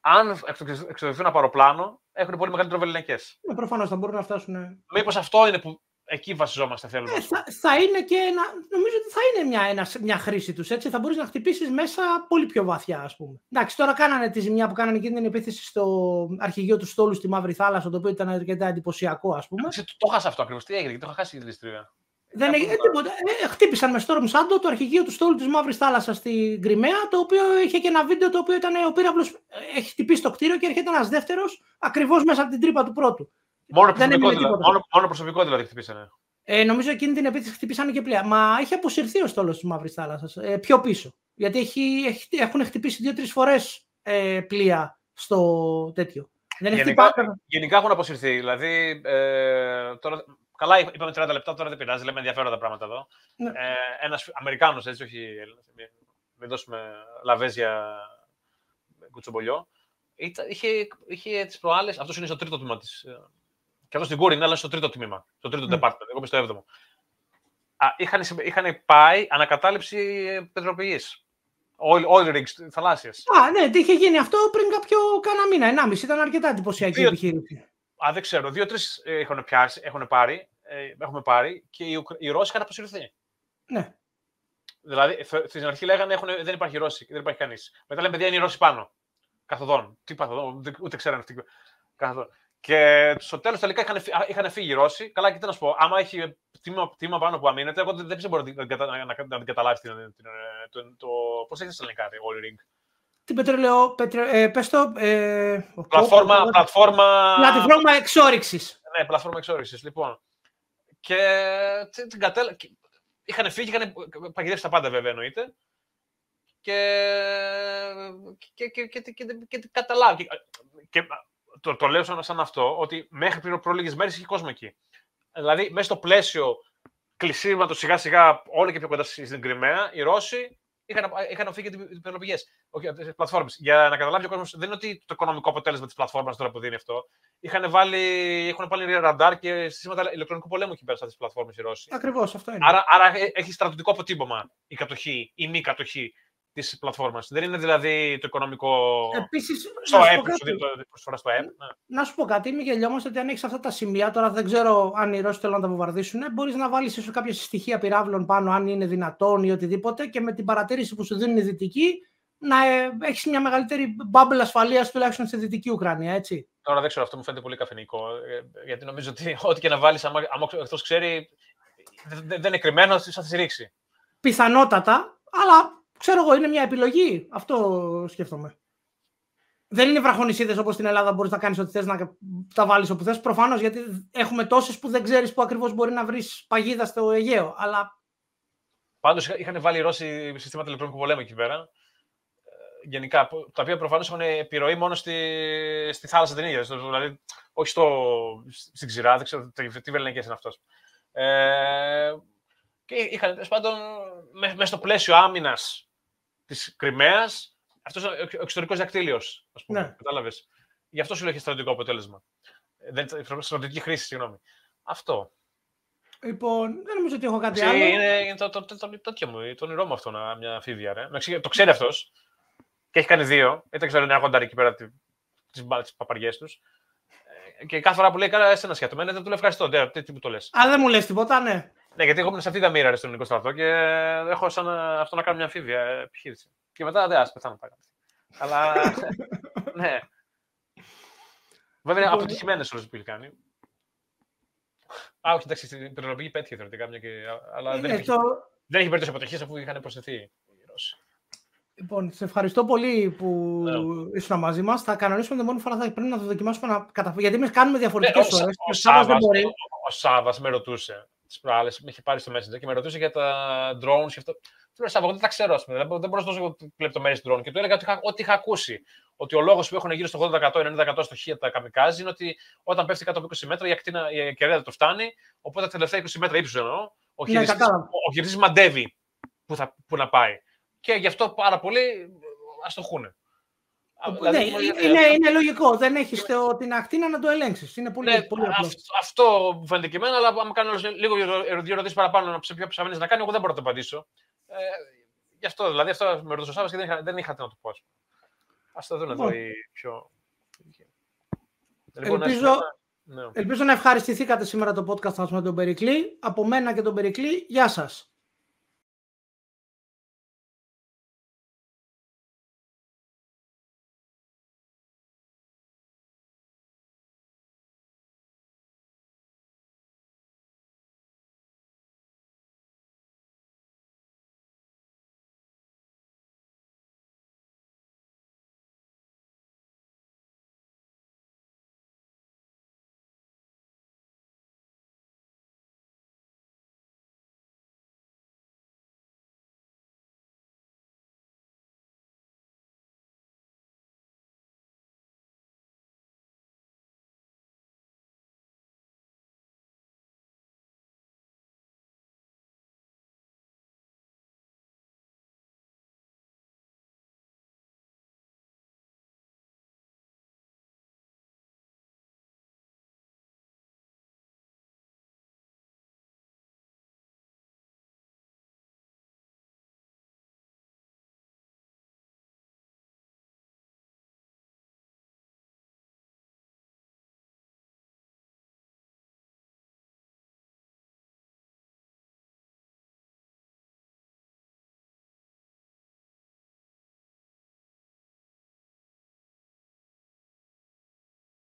Αν εξοδευτούν από αεροπλάνο, έχουν πολύ μεγαλύτερο βεληνικές. Ναι, προφανώς θα μπορούν να φτάσουν. Μήπως αυτό είναι που εκεί βασιζόμαστε, θέλουμε. Ε, θα, θα, είναι και ένα, νομίζω ότι θα είναι μια, ένας, μια χρήση τους. Θα μπορείς να χτυπήσεις μέσα πολύ πιο βαθιά, ας πούμε. Εντάξει, τώρα κάνανε τη ζημιά που κάνανε και την επίθεση στο αρχηγείο του στόλου στη Μαύρη Θάλασσα, το οποίο ήταν αρκετά εντυπωσιακό, ας πούμε. το, το χάσα αυτό ακριβώς. Τι έγινε, το είχα χάσει τη ληστρία. Δεν έγινε τίποτα. Ε, χτύπησαν με Storm Shadow το αρχηγείο του στόλου της Μαύρης Θάλασσας στην Κρυμαία, το οποίο είχε και ένα βίντεο το οποίο ήταν ο πύραυλος. Ε, έχει χτυπήσει το κτίριο και έρχεται ένας δεύτερος ακριβώς μέσα από την τρύπα του πρώτου. Μόνο προσωπικό, δηλαδή, μόνο, μόνο προσωπικό δηλαδή χτυπήσανε. Ε, νομίζω εκείνη την επίθεση χτυπήσανε και πλοία. Μα έχει αποσυρθεί ο στόλος της Μαύρης Θάλασσας ε, πιο πίσω. Γιατί έχει, έχει, έχουν χτυπήσει δύο-τρεις φορές ε, πλοία στο τέτοιο. Δεν γενικά, γενικά έχουν αποσυρθεί. Δηλαδή, ε, τώρα, καλά, είπαμε 30 λεπτά, τώρα δεν πειράζει. Λέμε ενδιαφέροντα πράγματα εδώ. Ναι. Ε, Ένας Αμερικάνος, έτσι, όχι Έλληνας. Μην δώσουμε λαβέζια κουτσομπολιό. Είχε, είχε τις προάλλε. Αυτός είναι στο τρίτο τμήμα της και αυτό στην Κούρη είναι, αλλά στο τρίτο τμήμα. Στο τρίτο mm. department. Εγώ είμαι στο έβδομο. Α, είχαν, είχαν πάει ανακατάληψη πετροπηγής. Oil, rigs θαλάσσια. Α, ναι, τι είχε γίνει αυτό πριν κάποιο κάνα μήνα, ενάμιση. Ήταν αρκετά εντυπωσιακή η επιχείρηση. Α, δεν ξέρω. Δύο-τρεις ε, έχουν, πιάσει, έχουν πάρει, ε, έχουμε πάρει και οι, οι Ρώσοι είχαν αποσυρθεί. Ναι. Δηλαδή, στην αρχή λέγανε έχουν, δεν υπάρχει Ρώσοι, δεν υπάρχει κανείς. Μετά λένε παιδιά είναι οι Ρώσοι πάνω. Καθοδόν. Τι καθοδόν, ούτε ξέρανε αυτοί. Καθοδόν. Και στο τέλο τελικά είχαν, είχαν φύγει οι Ρώσοι. Καλά, και να σου πω, άμα έχει τίμημα, τίμημα πάνω που αμήνεται, εγώ δεν, δεν μπορεί να, να, να, να την καταλάβει την, την, το, το, πώς έχει στα ελληνικά, All Ring. Τι πετρελαιό, πετρε, ε, πες το... Ε, πλατφόρμα, πλατφόρμα... Πλατφόρμα εξόριξης. Ναι, πλατφόρμα εξόριξης, λοιπόν. Και την κατέλα... Είχαν φύγει, είχαν παγιδεύσει τα πάντα βέβαια εννοείται. Και, και, και, και, και, και, και καταλάβει. Και, το, το λέω σαν, αυτό, ότι μέχρι πριν από λίγε μέρε είχε κόσμο εκεί. Δηλαδή, μέσα στο πλαίσιο κλεισίματος σιγά σιγά όλο και πιο κοντά στην Κρυμαία, οι Ρώσοι είχαν, είχαν φύγει τις πυρολογικές πλατφόρμες. Για να καταλάβει ο κόσμος, δεν είναι ότι το οικονομικό αποτέλεσμα της πλατφόρμας τώρα που δίνει αυτό. Είχαν βάλει, έχουν βάλει ραντάρ και συστήματα ηλεκτρονικού πολέμου εκεί πέρα σε αυτέ τι πλατφόρμες οι Ρώσοι. Ακριβώς αυτό είναι. Άρα, άρα έχει στρατιωτικό αποτύπωμα η κατοχή, η μη κατοχή της πλατφόρμας. Δεν είναι δηλαδή το οικονομικό. Επίσης, στο ΕΠ, προσφορά στο ΕΠ. Ναι. Να σου πω κάτι, μην γελιόμαστε ότι αν έχεις αυτά τα σημεία, τώρα δεν ξέρω αν οι Ρώσοι θέλουν να τα βομβαρδίσουν, μπορείς να βάλεις ίσως κάποια στοιχεία πυράβλων πάνω, αν είναι δυνατόν ή οτιδήποτε, και με την παρατήρηση που σου δίνουν οι δυτικοί, να ε, έχεις μια μεγαλύτερη μπάμπελ ασφαλείας τουλάχιστον στη δυτική Ουκρανία, έτσι. Τώρα δεν ξέρω, αυτό μου φαίνεται πολύ καφενικό. Ε, γιατί νομίζω ότι ό,τι και να βάλεις, αν αυτό ξέρει, δεν είναι κρυμμένος, θα τη ρίξει. Πιθανότατα, αλλά Ξέρω εγώ, είναι μια επιλογή. Αυτό σκέφτομαι. Δεν είναι βραχονισίδες όπως στην Ελλάδα μπορείς να κάνεις ό,τι θες να τα βάλεις όπου θες. Προφανώς γιατί έχουμε τόσες που δεν ξέρεις που ακριβώς μπορεί να βρεις παγίδα στο Αιγαίο. Αλλά... Πάντως είχαν βάλει οι Ρώσοι συστήματα ηλεκτρονικού πολέμου εκεί πέρα. Ε, γενικά, τα οποία προφανώς έχουν επιρροή μόνο στη, στη θάλασσα την ίδια. Δηλαδή, όχι στο, στην ξηρά, δεν ξέρω τι βελενικέ είναι αυτό. Ε, και είχαν τέλος πάντων μέσα στο πλαίσιο άμυνας της Κρυμαίας, αυτός ο εξωτερικός δακτύλιος, ας πούμε. Ναι. Κατάλαβες. Γι' αυτό σου λέει στρατιωτικό αποτέλεσμα. Δεν, στρατιωτική χρήση, συγγνώμη. Αυτό. Λοιπόν, δεν νομίζω ότι έχω κάτι άλλο. Είναι, είναι το, το, το, το, το, μου, το όνειρό μου αυτό, να, μια αμφίβια. Ρε. Το ξέρει αυτός και έχει κάνει δύο. Δεν ξέρω αν έρχονταν εκεί πέρα τις παπαριές τους. Ε, και κάθε φορά που λέει, Κάνα εσένα σχετομένο, δεν του λέω ευχαριστώ. Τι, τι, τι, το λες. Αν δεν μου λες τίποτα, ναι. Ναι, γιατί εγώ ήμουν σε αυτή τα μοίρα στον ελληνικό στρατό και έχω σαν αυτό να κάνω μια αμφίβια επιχείρηση. Και μετά δεν άσε πεθάνω πάλι. Αλλά. ναι. Βέβαια είναι λοιπόν, αποτυχημένες όλες που έχει κάνει. Α, όχι, εντάξει, στην πυρηνοπηγή πέτυχε θεωρητικά. Μια και... Αλλά δεν, έχει, το... δεν έχει περίπτωση αποτυχία αφού είχαν προσθεθεί οι Ρώσοι. Λοιπόν, σε ευχαριστώ πολύ που yeah. ήσουν μαζί μας. Θα κανονίσουμε την μόνη φορά θα πρέπει να το δοκιμάσουμε να καταφέρουμε. Γιατί εμείς κάνουμε διαφορετικές ναι, ώρες. Ο, ο, ο, ο Σάβα με ρωτούσε τι προάλλε, με είχε πάρει στο Messenger και με ρωτούσε για τα drones και αυτό. Του λέω Σάββα, δεν τα ξέρω, δηλαδή, δεν μπορώ να δώσω λεπτομέρειες drone. Και του έλεγα ότι είχα, ότι είχα ακούσει. Ότι ο λόγος που έχουν γύρω στο 80%-90% στο χ τα καμικάζ είναι ότι όταν πέφτει κάτω από 20 μέτρα η, ακτίνα, η κεραία δεν το φτάνει. Οπότε τα τελευταία 20 μέτρα ύψους εννοώ. Ο χειριστή ναι, μαντεύει που, θα, που να πάει. Και γι' αυτό πάρα πολλοί ας το χούνε. Δηλαδή, ναι, είναι, είναι, λογικό. Δεν έχεις την ακτίνα να το ελέγξεις. Είναι πολύ, ναι, πολύ απλό. Αυτό μου φαίνεται και εμένα, αλλά αν κάνω λίγο δύο ερωτήσεις παραπάνω να ψάξει ποιο ψάχνει να κάνει, εγώ δεν μπορώ να το απαντήσω. Ε, γι' αυτό δηλαδή, αυτό με ρωτήσω Σάββας και δεν, είχα, δεν είχα τι να το πω. Α το δουν εδώ οι πιο. Λοιπόν, ελπίζω, ναι. ελπίζω να ευχαριστηθήκατε σήμερα το podcast μας με τον Περικλή. Από μένα και τον Περικλή, γεια σας.